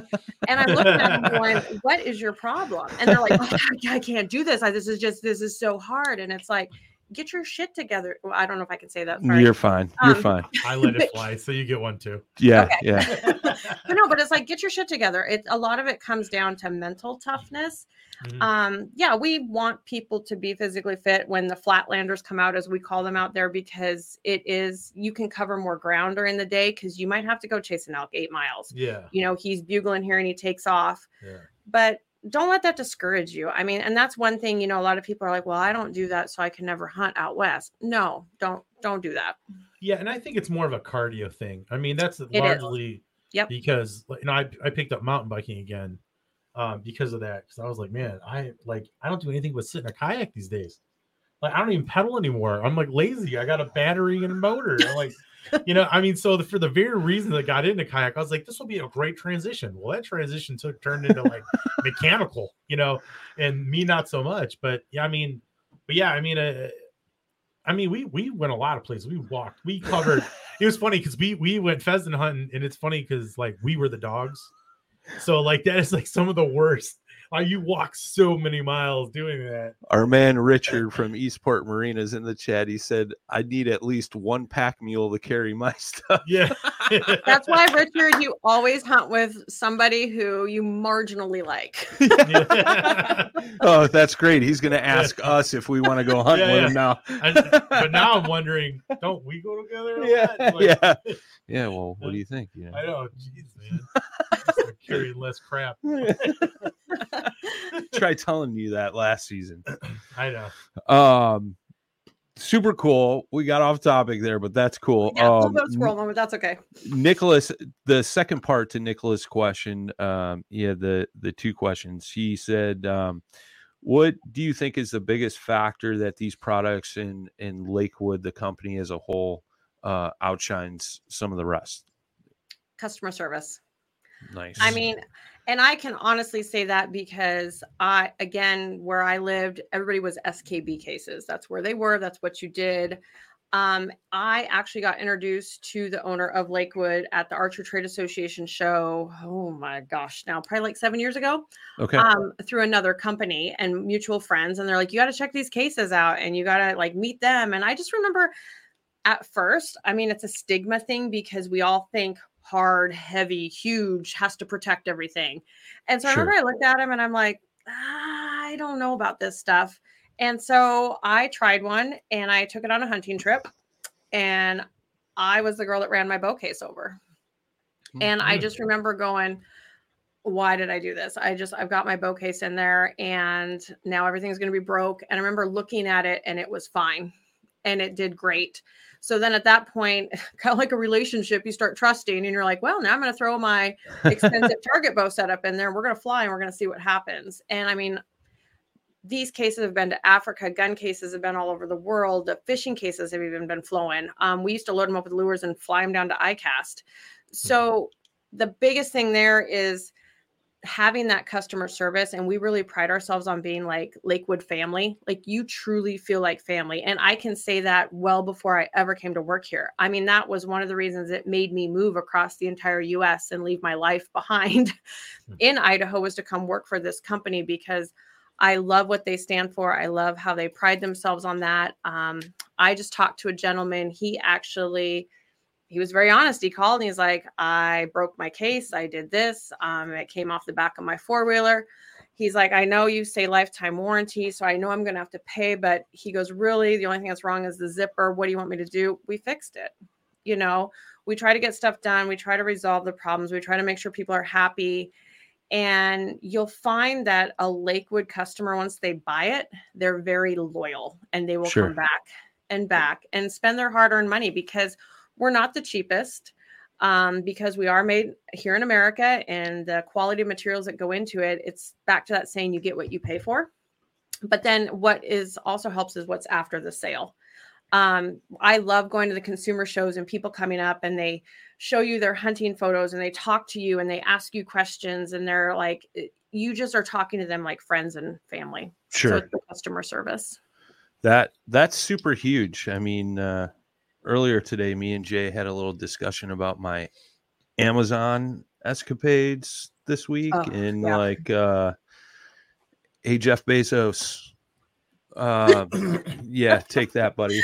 and i'm looking at them going what is your problem and they're like oh, I, I can't do this I, this is just this is so hard and it's like get your shit together well, i don't know if i can say that sorry. You're fine. You're Um, fine. I let it fly, so you get one too. Yeah. okay. Yeah. But no but it's like get your shit together it a lot of it comes down to mental toughness Mhm. um yeah we want people to be physically fit when the flatlanders come out as we call them out there because it is you can cover more ground during the day because you might have to go chase an elk eight miles yeah, you know he's bugling here and he takes off yeah. but don't let that discourage you i mean and that's one thing you know a lot of people are like well i don't do that so i can never hunt out west no don't don't do that Yeah, and I think it's more of a cardio thing. I mean, that's is. largely Yep. because you know I, I picked up mountain biking again um, because of that. Because I was like, man, I like I don't do anything but sit in a kayak these days. Like I don't even pedal anymore. I'm like lazy. I got a battery and a motor. I'm like, you know, I mean, so the, for the very reason that I got into kayak, I was like, this will be a great transition. Well, that transition took turned into like mechanical, you know, and me not so much. But yeah, I mean, but yeah, I mean, uh, I mean, we we went a lot of places. We walked, we covered. it was funny because we we went pheasant hunting, and it's funny because like we were the dogs, so like that is like some of the worst. Like you walk so many miles doing that. Our man Richard from Eastport Marina is in the chat. He said, I need at least one pack mule to carry my stuff. Yeah, that's why richard you always hunt with somebody who you marginally like Yeah. oh, that's great. He's going to ask us if we want to go hunt Yeah, with yeah. him now. I- but now I'm wondering, don't we go together? Yeah. Like, yeah. Yeah. Well, what do you think? You know? I know. Jeez, man. Start carrying less crap. Try telling you that last season. I know. Um, super cool. We got off topic there, but that's cool. yeah, a little um, bit of squirrel moment that's okay Nicholas, the second part to Nicholas' question, um, yeah, the the two questions. He said, um, "What do you think is the biggest factor that these products in in Lakewood, the company as a whole, uh, outshines some of the rest?" customer service Nice. I mean, and I can honestly say that because I, again, where I lived, everybody was SKB cases. That's where they were. That's what you did. Um, I actually got introduced to the owner of Lakewood at the Archery Trade Association show. Oh my gosh, now probably like seven years ago, okay. um, through another company and mutual friends. And they're like, you got to check these cases out and you got to like meet them. And I just remember at first, I mean, it's a stigma thing because we all think hard, heavy, huge, has to protect everything. And so I remember I looked at him and I'm like, "Ah, I don't know about this stuff. And so I tried one and I took it on a hunting trip and I was the girl that ran my bow case over. And I just remember going, why did I do this? I just, I've got my bow case in there and now everything's going to be broke. And I remember looking at it and it was fine and it did great. So then at that point, kind of like a relationship, you start trusting and you're like, well, now I'm going to throw my expensive target bow setup in there. We're going to fly and we're going to see what happens. And I mean, these cases have been to Africa. Gun cases have been all over the world. The fishing cases have even been flowing. Um, we used to load them up with lures and fly them down to ICAST. So the biggest thing there is having that customer service and we really pride ourselves on being like lakewood family like you truly feel like family and i can say that well before i ever came to work here i mean that was one of the reasons it made me move across the entire us and leave my life behind Hmm. in idaho was to come work for this company because i love what they stand for i love how they pride themselves on that um, i just talked to a gentleman he actually he was very honest. He called and he's like, I broke my case. I did this. Um, it came off the back of my four wheeler. He's like, I know you say lifetime warranty, so I know I'm going to have to pay. But he goes, Really? The only thing that's wrong is the zipper. What do you want me to do? We fixed it. You know, we try to get stuff done. We try to resolve the problems. We try to make sure people are happy. And you'll find that a Lakewood customer, once they buy it, they're very loyal and they will Sure. come back and back and spend their hard earned money because we're not the cheapest um, because we are made here in America and the quality of materials that go into it. It's back to that saying you get what you pay for. But then what is also helps is what's after the sale. Um, I love going to the consumer shows and people coming up and they show you their hunting photos and they talk to you and they ask you questions and they're like, you just are talking to them like friends and family. So Sure. the customer service. That that's super huge. I mean, uh, earlier today, me and Jay had a little discussion about my Amazon escapades this week, Oh, and yeah. like, uh, hey Jeff Bezos, uh, yeah, take that, buddy.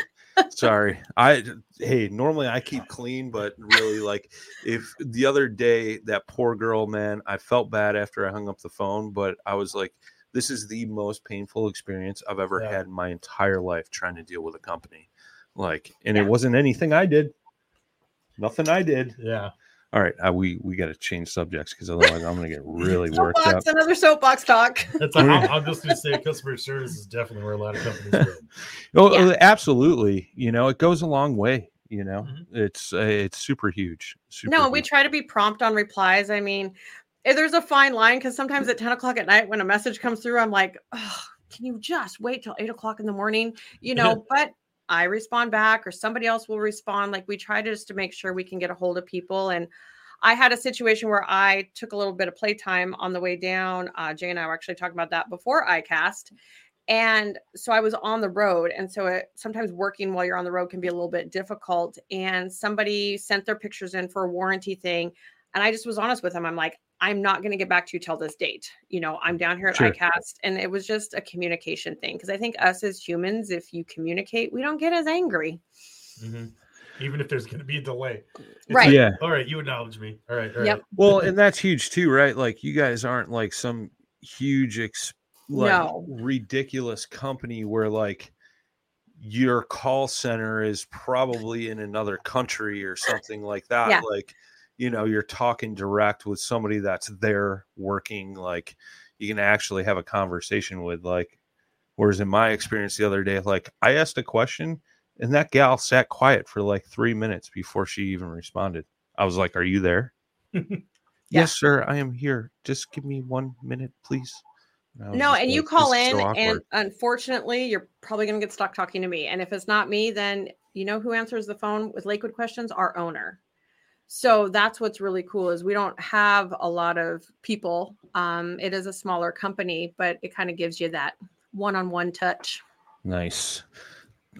Sorry, I hey, normally I keep clean, but really, like, if the other day that poor girl, man, I felt bad after I hung up the phone, but I was like this is the most painful experience I've ever Yeah. had in my entire life trying to deal with a company. Like, and Yeah. it wasn't anything I did. Nothing I did. Yeah. All right, I, we we got to change subjects because otherwise I'm gonna get really worked up. Another soapbox talk. That's I'm, I'm just going to say customer service is definitely where a lot of companies go. Oh, Yeah. uh, absolutely. You know, it goes a long way. You know, Mhm. it's uh, it's super huge. Super no, we try to be prompt on replies. I mean, eh, there's a fine line because sometimes at 10 o'clock at night when a message comes through, I'm like, oh, can you just wait till eight o'clock in the morning? You know, but I respond back or somebody else will respond. Like we try to just to make sure we can get a hold of people. And I had a situation where I took a little bit of playtime on the way down. Uh, Jay and I were actually talking about that before ICAST. And so I was on the road. And so it, sometimes working while you're on the road can be a little bit difficult. And somebody sent their pictures in for a warranty thing. And I just was honest with him. I'm like, I'm not going to get back to you till this date. You know, I'm down here at Sure. ICAST. And it was just a communication thing. Cause I think us as humans, if you communicate, we don't get as angry. Mhm. Even if there's going to be a delay. It's Right. like, Yeah. All right. You acknowledge me. All right. All right. Yep. Well, and that's huge too, right? Like you guys aren't like some huge, ex- like No. ridiculous company where like your call center is probably in another country or something like that. Yeah. Like, you know, you're talking direct with somebody that's there working. Like, you can actually have a conversation with. Like, whereas in my experience the other day, like I asked a question and that gal sat quiet for like three minutes before she even responded. I was like, "Are you there?" Yes, sir. I am here. Just give me one minute, please. No, just and you call in, so and unfortunately, you're probably going to get stuck talking to me. And if it's not me, then you know who answers the phone with Lakewood questions? Our owner. So that's what's really cool is we don't have a lot of people. Um, it is a smaller company, but it kind of gives you that one-on-one touch. nice.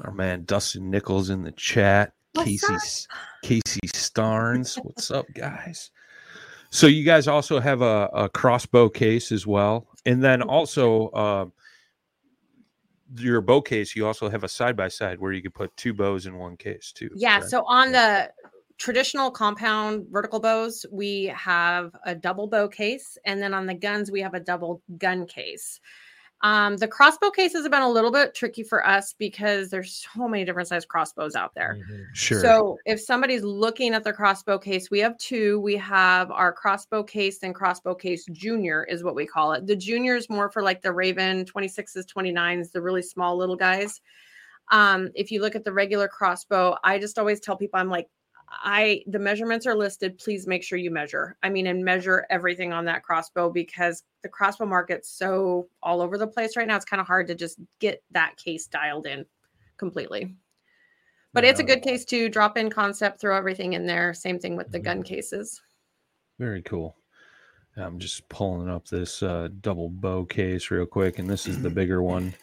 Our man Dustin Nichols in the chat. What's Casey up? Casey Starnes. What's up, guys? So you guys also have a, a crossbow case as well, and then also um, your bow case. You also have a side by side where you could put two bows in one case too. Yeah. correct? So on the traditional compound vertical bows, we have a double bow case, and then on the guns, we have a double gun case. Um, the crossbow cases have been a little bit tricky for us because there's so many different size crossbows out there. Mhm. sure. So if somebody's looking at the crossbow case, we have two. We have our crossbow case and crossbow case junior is what we call it. The junior is more for like the Ravin 26s, 29s, the really small little guys. Um, if you look at the regular crossbow, I just always tell people, I'm like, I the measurements are listed. Please make sure you measure. I mean, and measure everything on that crossbow because the crossbow market's so all over the place right now. It's kind of hard to just get that case dialed in completely. But it's a good case to drop in concept, throw everything in there. Same thing with the gun Mhm. cases. Very cool. I'm just pulling up this uh, double bow case real quick, and this is the bigger one.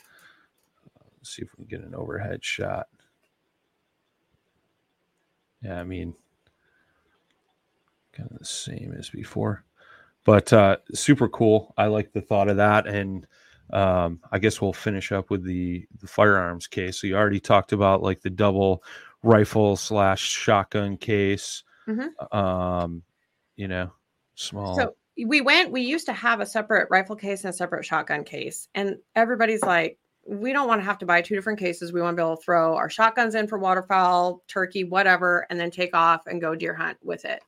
Let's see if we can get an overhead shot. Yeah, I mean, kind of the same as before, but uh, super cool. I like the thought of that, and um, I guess we'll finish up with the the firearms case. So you already talked about like the double rifle slash shotgun case. Mhm. Um, you know, small. So we went, we used to have a separate rifle case and a separate shotgun case. And everybody's like, we don't want to have to buy two different cases. We want to be able to throw our shotguns in for waterfowl, turkey, whatever, and then take off and go deer hunt with it.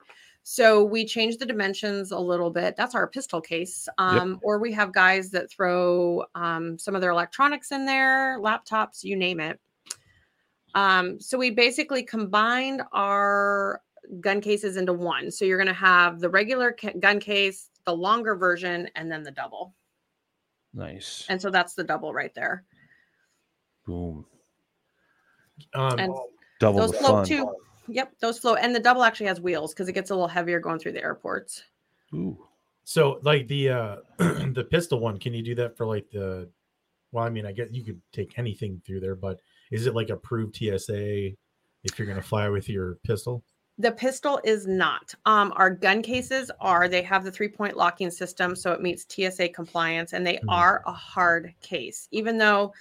So we change the dimensions a little bit. That's our pistol case. Um, Or we have guys that throw um, some of their electronics in there, laptops, you name it. Um, so we basically combined our gun cases into one. So you're going to have the regular ca- gun case, the longer version, and then the double. nice. And so that's the double right there. Boom. Um, And Double those the float fun. too. Yep, those float. And the double actually has wheels because it gets a little heavier going through the airports. Ooh. so like the uh the pistol one, can you do that for like the? Well, I mean, I guess you could take anything through there, but is it like approved TSA if you're gonna fly with your pistol? The pistol is not. Um, our gun cases are, they have the three point locking system. So it meets TSA compliance and they Mhm. are a hard case. Even though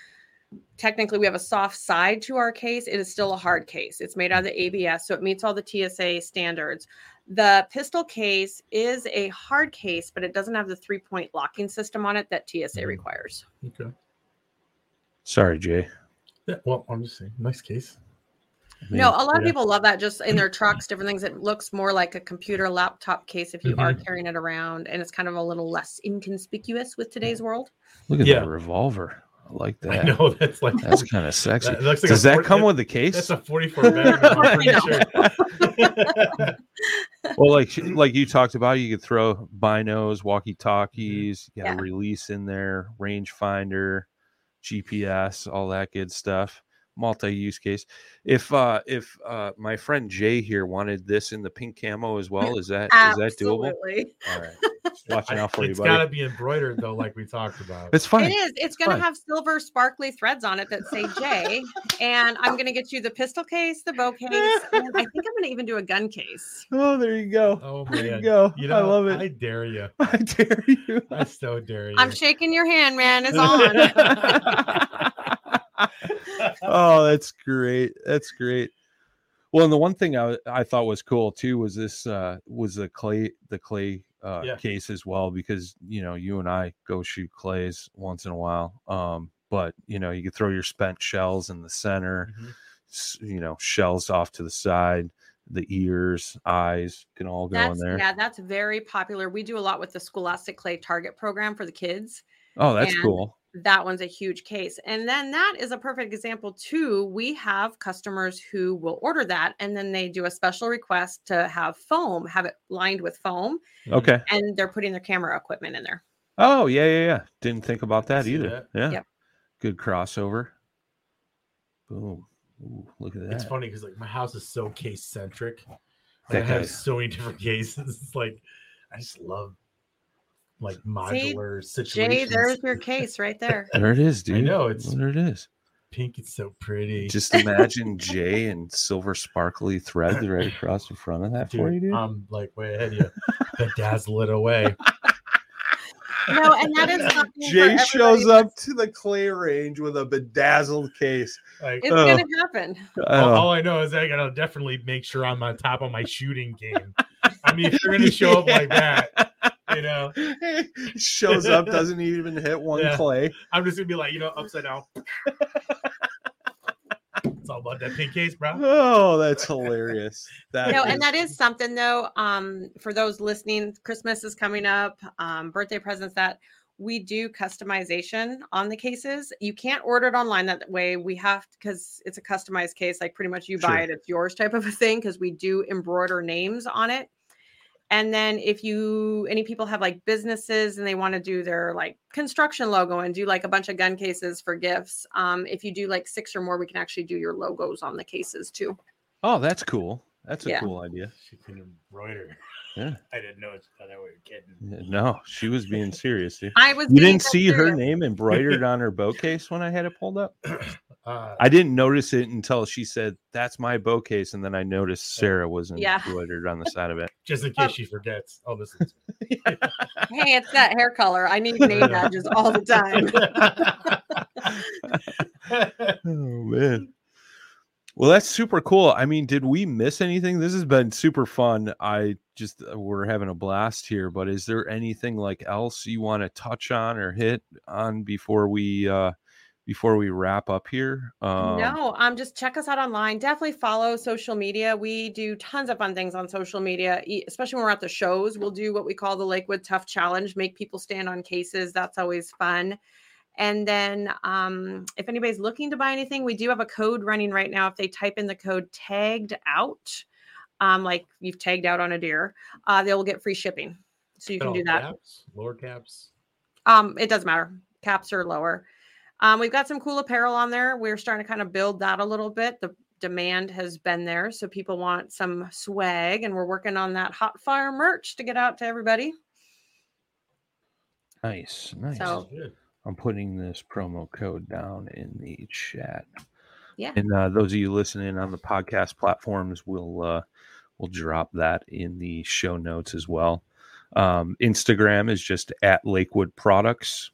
technically we have a soft side to our case, it is still a hard case. It's made out of the ABS. So it meets all the TSA standards. The pistol case is a hard case, but it doesn't have the three point locking system on it that TSA Mhm. requires. Okay. Sorry, Jay. Yeah. Well, I'm just saying, nice case. I mean, No, a lot of people love that just in their trucks, different things. It looks more like a computer laptop case if you are Mm-hmm. carrying it around, and it's kind of a little less inconspicuous with today's world. Look at Yeah. that revolver. I like I that. know that's like That's kind of sexy. That like Does a that forty- come that- with the case? that's a 44 Magnum. I'm pretty know. sure. well, like like you talked about, you could throw binos, mm-hmm. walkie talkies, you got Yeah. a release in there, rangefinder, GPS, all that good stuff. Multi-use case. If uh if uh my friend Jay here wanted this in the pink camo as well, is that is that doable? Absolutely. All right. Watching out for you, it's buddy. got to be embroidered though, like we talked about. It's fine. It is. It's going to have silver sparkly threads on it that say Jay, and I'm going to get you the pistol case, the bow case, and I think I'm going to even do a gun case. Oh, there you go. Oh there you man, go. You know, I love it. I dare you. I dare you. I so dare you. I'm shaking your hand, man. It's on. Oh, that's great. That's great. Well, and the one thing I, I thought was cool too was this uh was the clay the clay uh Yeah. case as well because you know you and I go shoot clays once in a while. Um but you know you could throw your spent shells in the center, Mhm. you know, shells off to the side, the ears, eyes can all go in there. yeah, that's very popular. We do a lot with the Scholastic Clay Target program for the kids. Oh, that's and- cool. That one's a huge case. And then that is a perfect example too. We have customers who will order that and then they do a special request to have foam, have it lined with foam, Okay. and they're putting their camera equipment in there. Oh, yeah, yeah, yeah. Didn't think about that either. that. Yeah. Yep. Good crossover. Boom. Ooh, look at that. It's funny because like my house is so case centric. Like, I have so many different cases. It's like I just love like modular situation. Jay, there's your case right there. There it is, dude. I know, it's- there it is. pink. It's so pretty. Just imagine Jay and silver sparkly threads right across the front of that for you, Dude, dude. I'm like way ahead of you. Bedazzle it away. No, and that is Jay shows up to the clay range with a bedazzled case. Like It's Oh. gonna happen. all, all I know is I gotta definitely make sure I'm on top of my shooting game. I mean, if you're gonna show up like that, you know, shows up, doesn't even hit one Yeah. clay. I'm just gonna be like, you know, upside down. it's all about that pink case, bro. Oh, that's hilarious. That no, is- and that is something though. Um, for those listening, Christmas is coming up, um, birthday presents that we do customization on the cases. You can't order it online that way. We have because it's a customized case, like pretty much you buy Sure. it, it's yours type of a thing, because we do embroider names on it. And then if you any people have like businesses and they want to do their like construction logo and do like a bunch of gun cases for gifts, um, if you do like six or more, we can actually do your logos on the cases too. Oh, that's cool. That's a Yeah. cool idea. She can embroider. Yeah. I didn't know. I thought we were kidding. No, she was being serious. Dude. I was. You didn't see her name embroidered on her bow case when I had it pulled up. Uh, I didn't notice it until she said, "That's my bow case," and then I noticed Sarah was Yeah. embroidered on the side of it. just in case she forgets. Oh, this is. Hey, it's that hair color. I need name badges all the time. Oh man. Well, that's super cool. I mean, did we miss anything? This has been super fun. I just uh, we're having a blast here, but is there anything like else you want to touch on or hit on before we uh before we wrap up here? Um no, um, just check us out online. Definitely follow social media. We do tons of fun things on social media, especially when we're at the shows. We'll do what we call the Lakewood Tough Challenge, make people stand on cases. That's always fun. And then, um, if anybody's looking to buy anything, we do have a code running right now. If they type in the code tagged out, um, like you've tagged out on a deer, uh, they will get free shipping. So you can do that. Caps, lower caps. Um, it doesn't matter. Caps are lower. Um, we've got some cool apparel on there. We're starting to kind of build that a little bit. The demand has been there, so people want some swag, and we're working on that hot fire merch to get out to everybody. nice, nice. So- I'm putting this promo code down in the chat. Yeah. And uh, those of you listening on the podcast platforms will uh, will drop that in the show notes as well. Um, Instagram is just at Lakewood Products.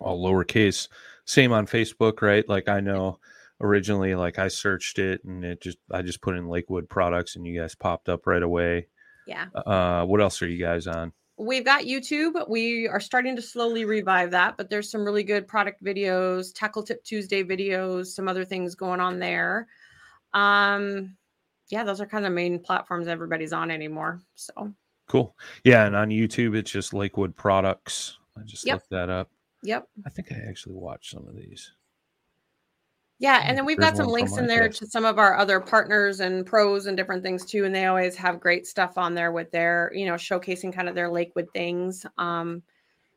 All lowercase. Same on Facebook, right? Like I know originally, like I searched it and it just I just put in Lakewood Products and you guys popped up right away. Yeah. Uh, what else are you guys on? We've got YouTube. We are starting to slowly revive that, but there's some really good product videos, Tackle Tip Tuesday videos, some other things going on there. Um, yeah, those are kind of main platforms everybody's on anymore. So, Cool. Yeah, and on YouTube it's just Lakewood Products. I just Yep. looked that up. Yep. I think I actually watched some of these. Yeah, and then we've there's got some links in there to some of our other partners and pros and different things too. And they always have great stuff on there with their, you know, showcasing kind of their Lakewood things. Um,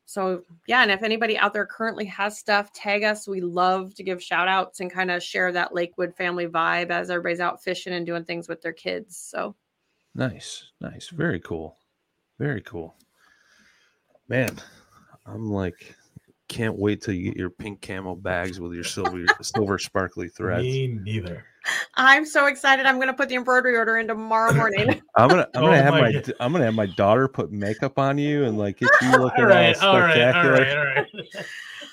so yeah, and if anybody out there currently has stuff, tag us. We love to give shout outs and kind of share that Lakewood family vibe as everybody's out fishing and doing things with their kids. So Nice, nice, very cool, very cool. Man, I'm like, can't wait till you get your pink camo bags with your silver, silver sparkly threads. Me neither. I'm so excited. I'm gonna put the embroidery order in tomorrow morning. I'm gonna, I'm gonna Oh have my my, God. I'm gonna have my daughter put makeup on you and like get you looking All right, all all right, all spectacular. right, all right.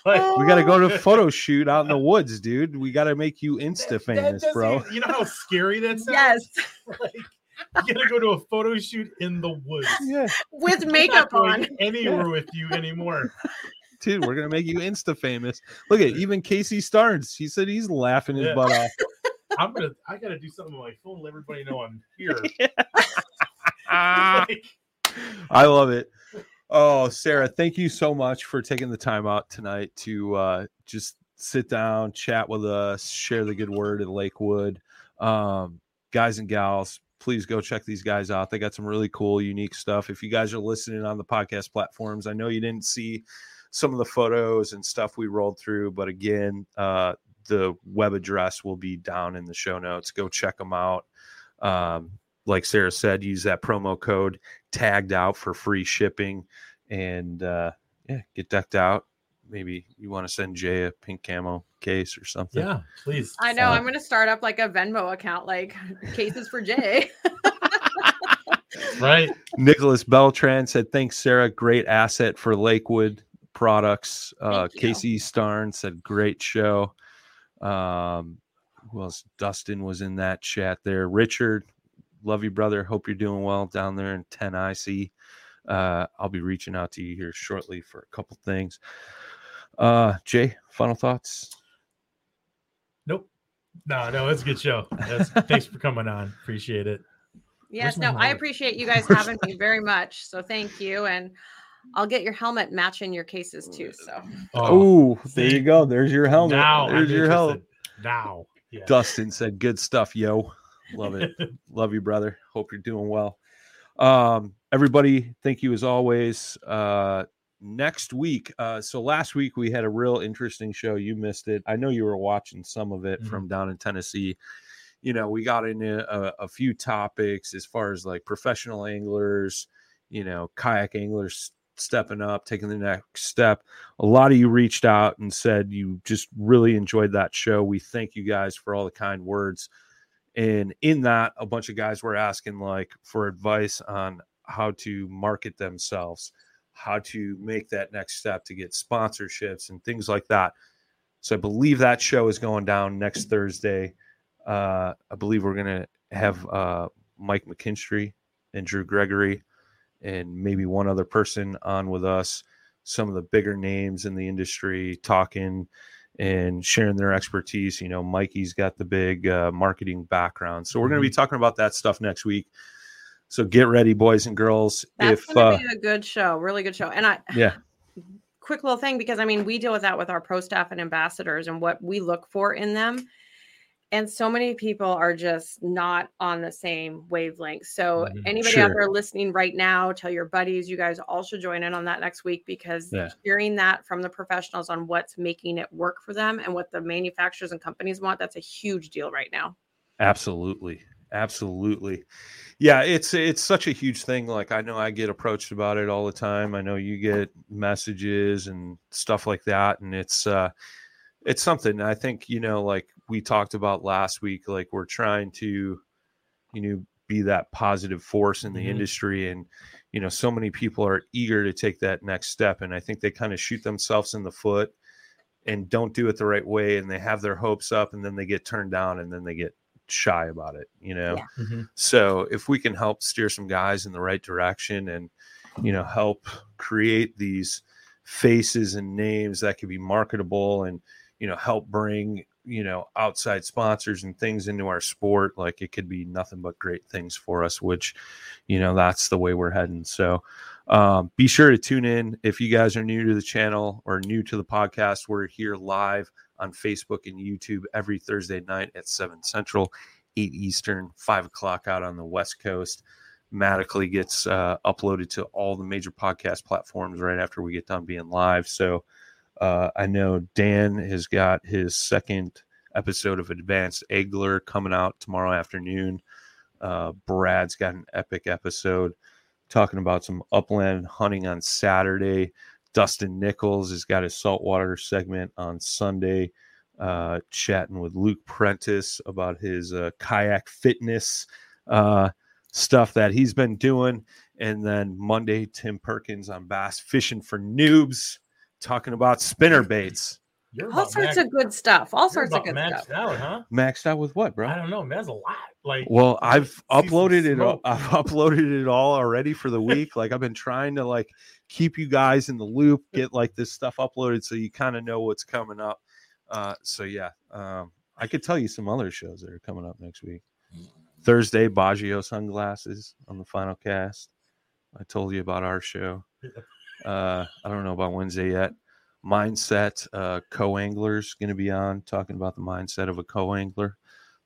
Like, We got to go to a photo shoot out in the woods, dude. We got to make you Insta that- that famous, bro. even- You know how scary that sounds? yes, Like, you gotta go to a photo shoot in the woods. Yeah, with I'm not makeup going on. anywhere with you anymore. Dude, we're gonna make you Insta famous. Look at even Casey Starnes. He said he's laughing his Yeah. butt off. I'm gonna. I gotta do something on my phone. Let everybody know I'm here. Like, I love it. Oh, Sarah, thank you so much for taking the time out tonight to uh, just sit down, chat with us, share the good word at Lakewood. Um, guys and gals, please go check these guys out. They got some really cool, unique stuff. If you guys are listening on the podcast platforms, I know you didn't see some of the photos and stuff we rolled through, but again, uh, the web address will be down in the show notes. Go check them out. Um, like Sarah said, use that promo code tagged out for free shipping and uh yeah get decked out maybe you want to send jay a pink camo case or something yeah, please. I know. Uh, I'm gonna start up like a Venmo account, like cases for Jay. Right. nicholas beltran said thanks sarah great asset for lakewood products uh casey starn said great show um who else dustin was in that chat there richard love you brother hope you're doing well down there in Tennessee uh i'll be reaching out to you here shortly for a couple things uh jay final thoughts Nope. No, no, it's a good show. That's, thanks for coming on. Appreciate it. yes, my no, I appreciate you guys having me very much. So thank you, and I'll get your helmet matching your cases too. So Oh, there you go. There's your helmet. Now, There's I'm your helmet. Now. Yeah. Dustin said, "Good stuff, yo. Love it. Love you, brother. Hope you're doing well." Um, everybody, thank you as always. Uh, next week. Uh, so last week we had a real interesting show. You missed it. I know you were watching some of it Mhm. from down in Tennessee. you know, we got into a, a few topics as far as like professional anglers, you know, kayak anglers stepping up, taking the next step. A lot of you reached out and said you just really enjoyed that show. We thank you guys for all the kind words. And in that, a bunch of guys were asking like for advice on how to market themselves, how to make that next step to get sponsorships and things like that. So I believe that show is going down next Thursday. Uh, I believe we're going to have uh, Mike McKinstry and Drew Gregory and maybe one other person on with us, some of the bigger names in the industry talking and sharing their expertise. You know, Mikey's got the big uh, marketing background. So we're going to be talking about that stuff next week. So get ready, boys and girls. That's if gonna uh, be a good show, really good show. And I yeah, quick little thing because I mean we deal with that with our pro staff and ambassadors and what we look for in them. And so many people are just not on the same wavelength. So Mhm. anybody out there listening right now, tell your buddies, you guys all should join in on that next week because Yeah. hearing that from the professionals on what's making it work for them and what the manufacturers and companies want, that's a huge deal right now. Absolutely. Absolutely. Yeah, it's it's such a huge thing. Like I know I get approached about it all the time. I know you get messages and stuff like that. And it's uh it's something I think, you know, like we talked about last week, like we're trying to, you know, be that positive force in the Mhm. industry. And, you know, so many people are eager to take that next step. And I think they kind of shoot themselves in the foot and don't do it the right way and they have their hopes up and then they get turned down and then they get shy about it you know Yeah. Mhm. so if we can help steer some guys in the right direction and you know help create these faces and names that could be marketable and you know help bring you know outside sponsors and things into our sport like it could be nothing but great things for us which you know that's the way we're heading. So um, be sure to tune in. If you guys are new to the channel or new to the podcast we're here live on facebook and youtube every thursday night at 7 central 8 eastern 5 o'clock out on the west coast. Matically gets uh, uploaded to all the major podcast platforms right after we get done being live. So uh, i know dan has got his second episode of advanced angler coming out tomorrow afternoon. Uh, brad's got an epic episode talking about some upland hunting on saturday. Dustin nichols has got his saltwater segment on sunday uh, chatting with luke prentice about his uh, kayak fitness uh, stuff that he's been doing. And then Monday, Tim Perkins on Bass Fishing for Noobs, talking about spinner baits. You're All sorts max- of good stuff. All sorts of about good maxed stuff. out, huh? Maxed out with what, bro? I don't know, man. That's a lot. Like, Well, I've uploaded it. All. I've uploaded it all already for the week. Like I've been trying to like keep you guys in the loop, get like this stuff uploaded so you kind of know what's coming up. Uh, so yeah, um, I could tell you some other shows that are coming up next week. Thursday, Bajio sunglasses on the final cast. I told you about our show. Uh, I don't know about Wednesday yet. Mindset, uh, co-anglers going to be on talking about the mindset of a co-angler.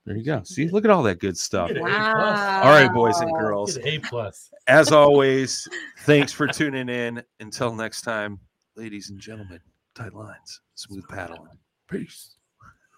There you go. See, look at all that good stuff. Wow. All right, boys and girls. A plus. As always, thanks for tuning in. Until next time, ladies and gentlemen, tight lines, smooth paddling. Peace.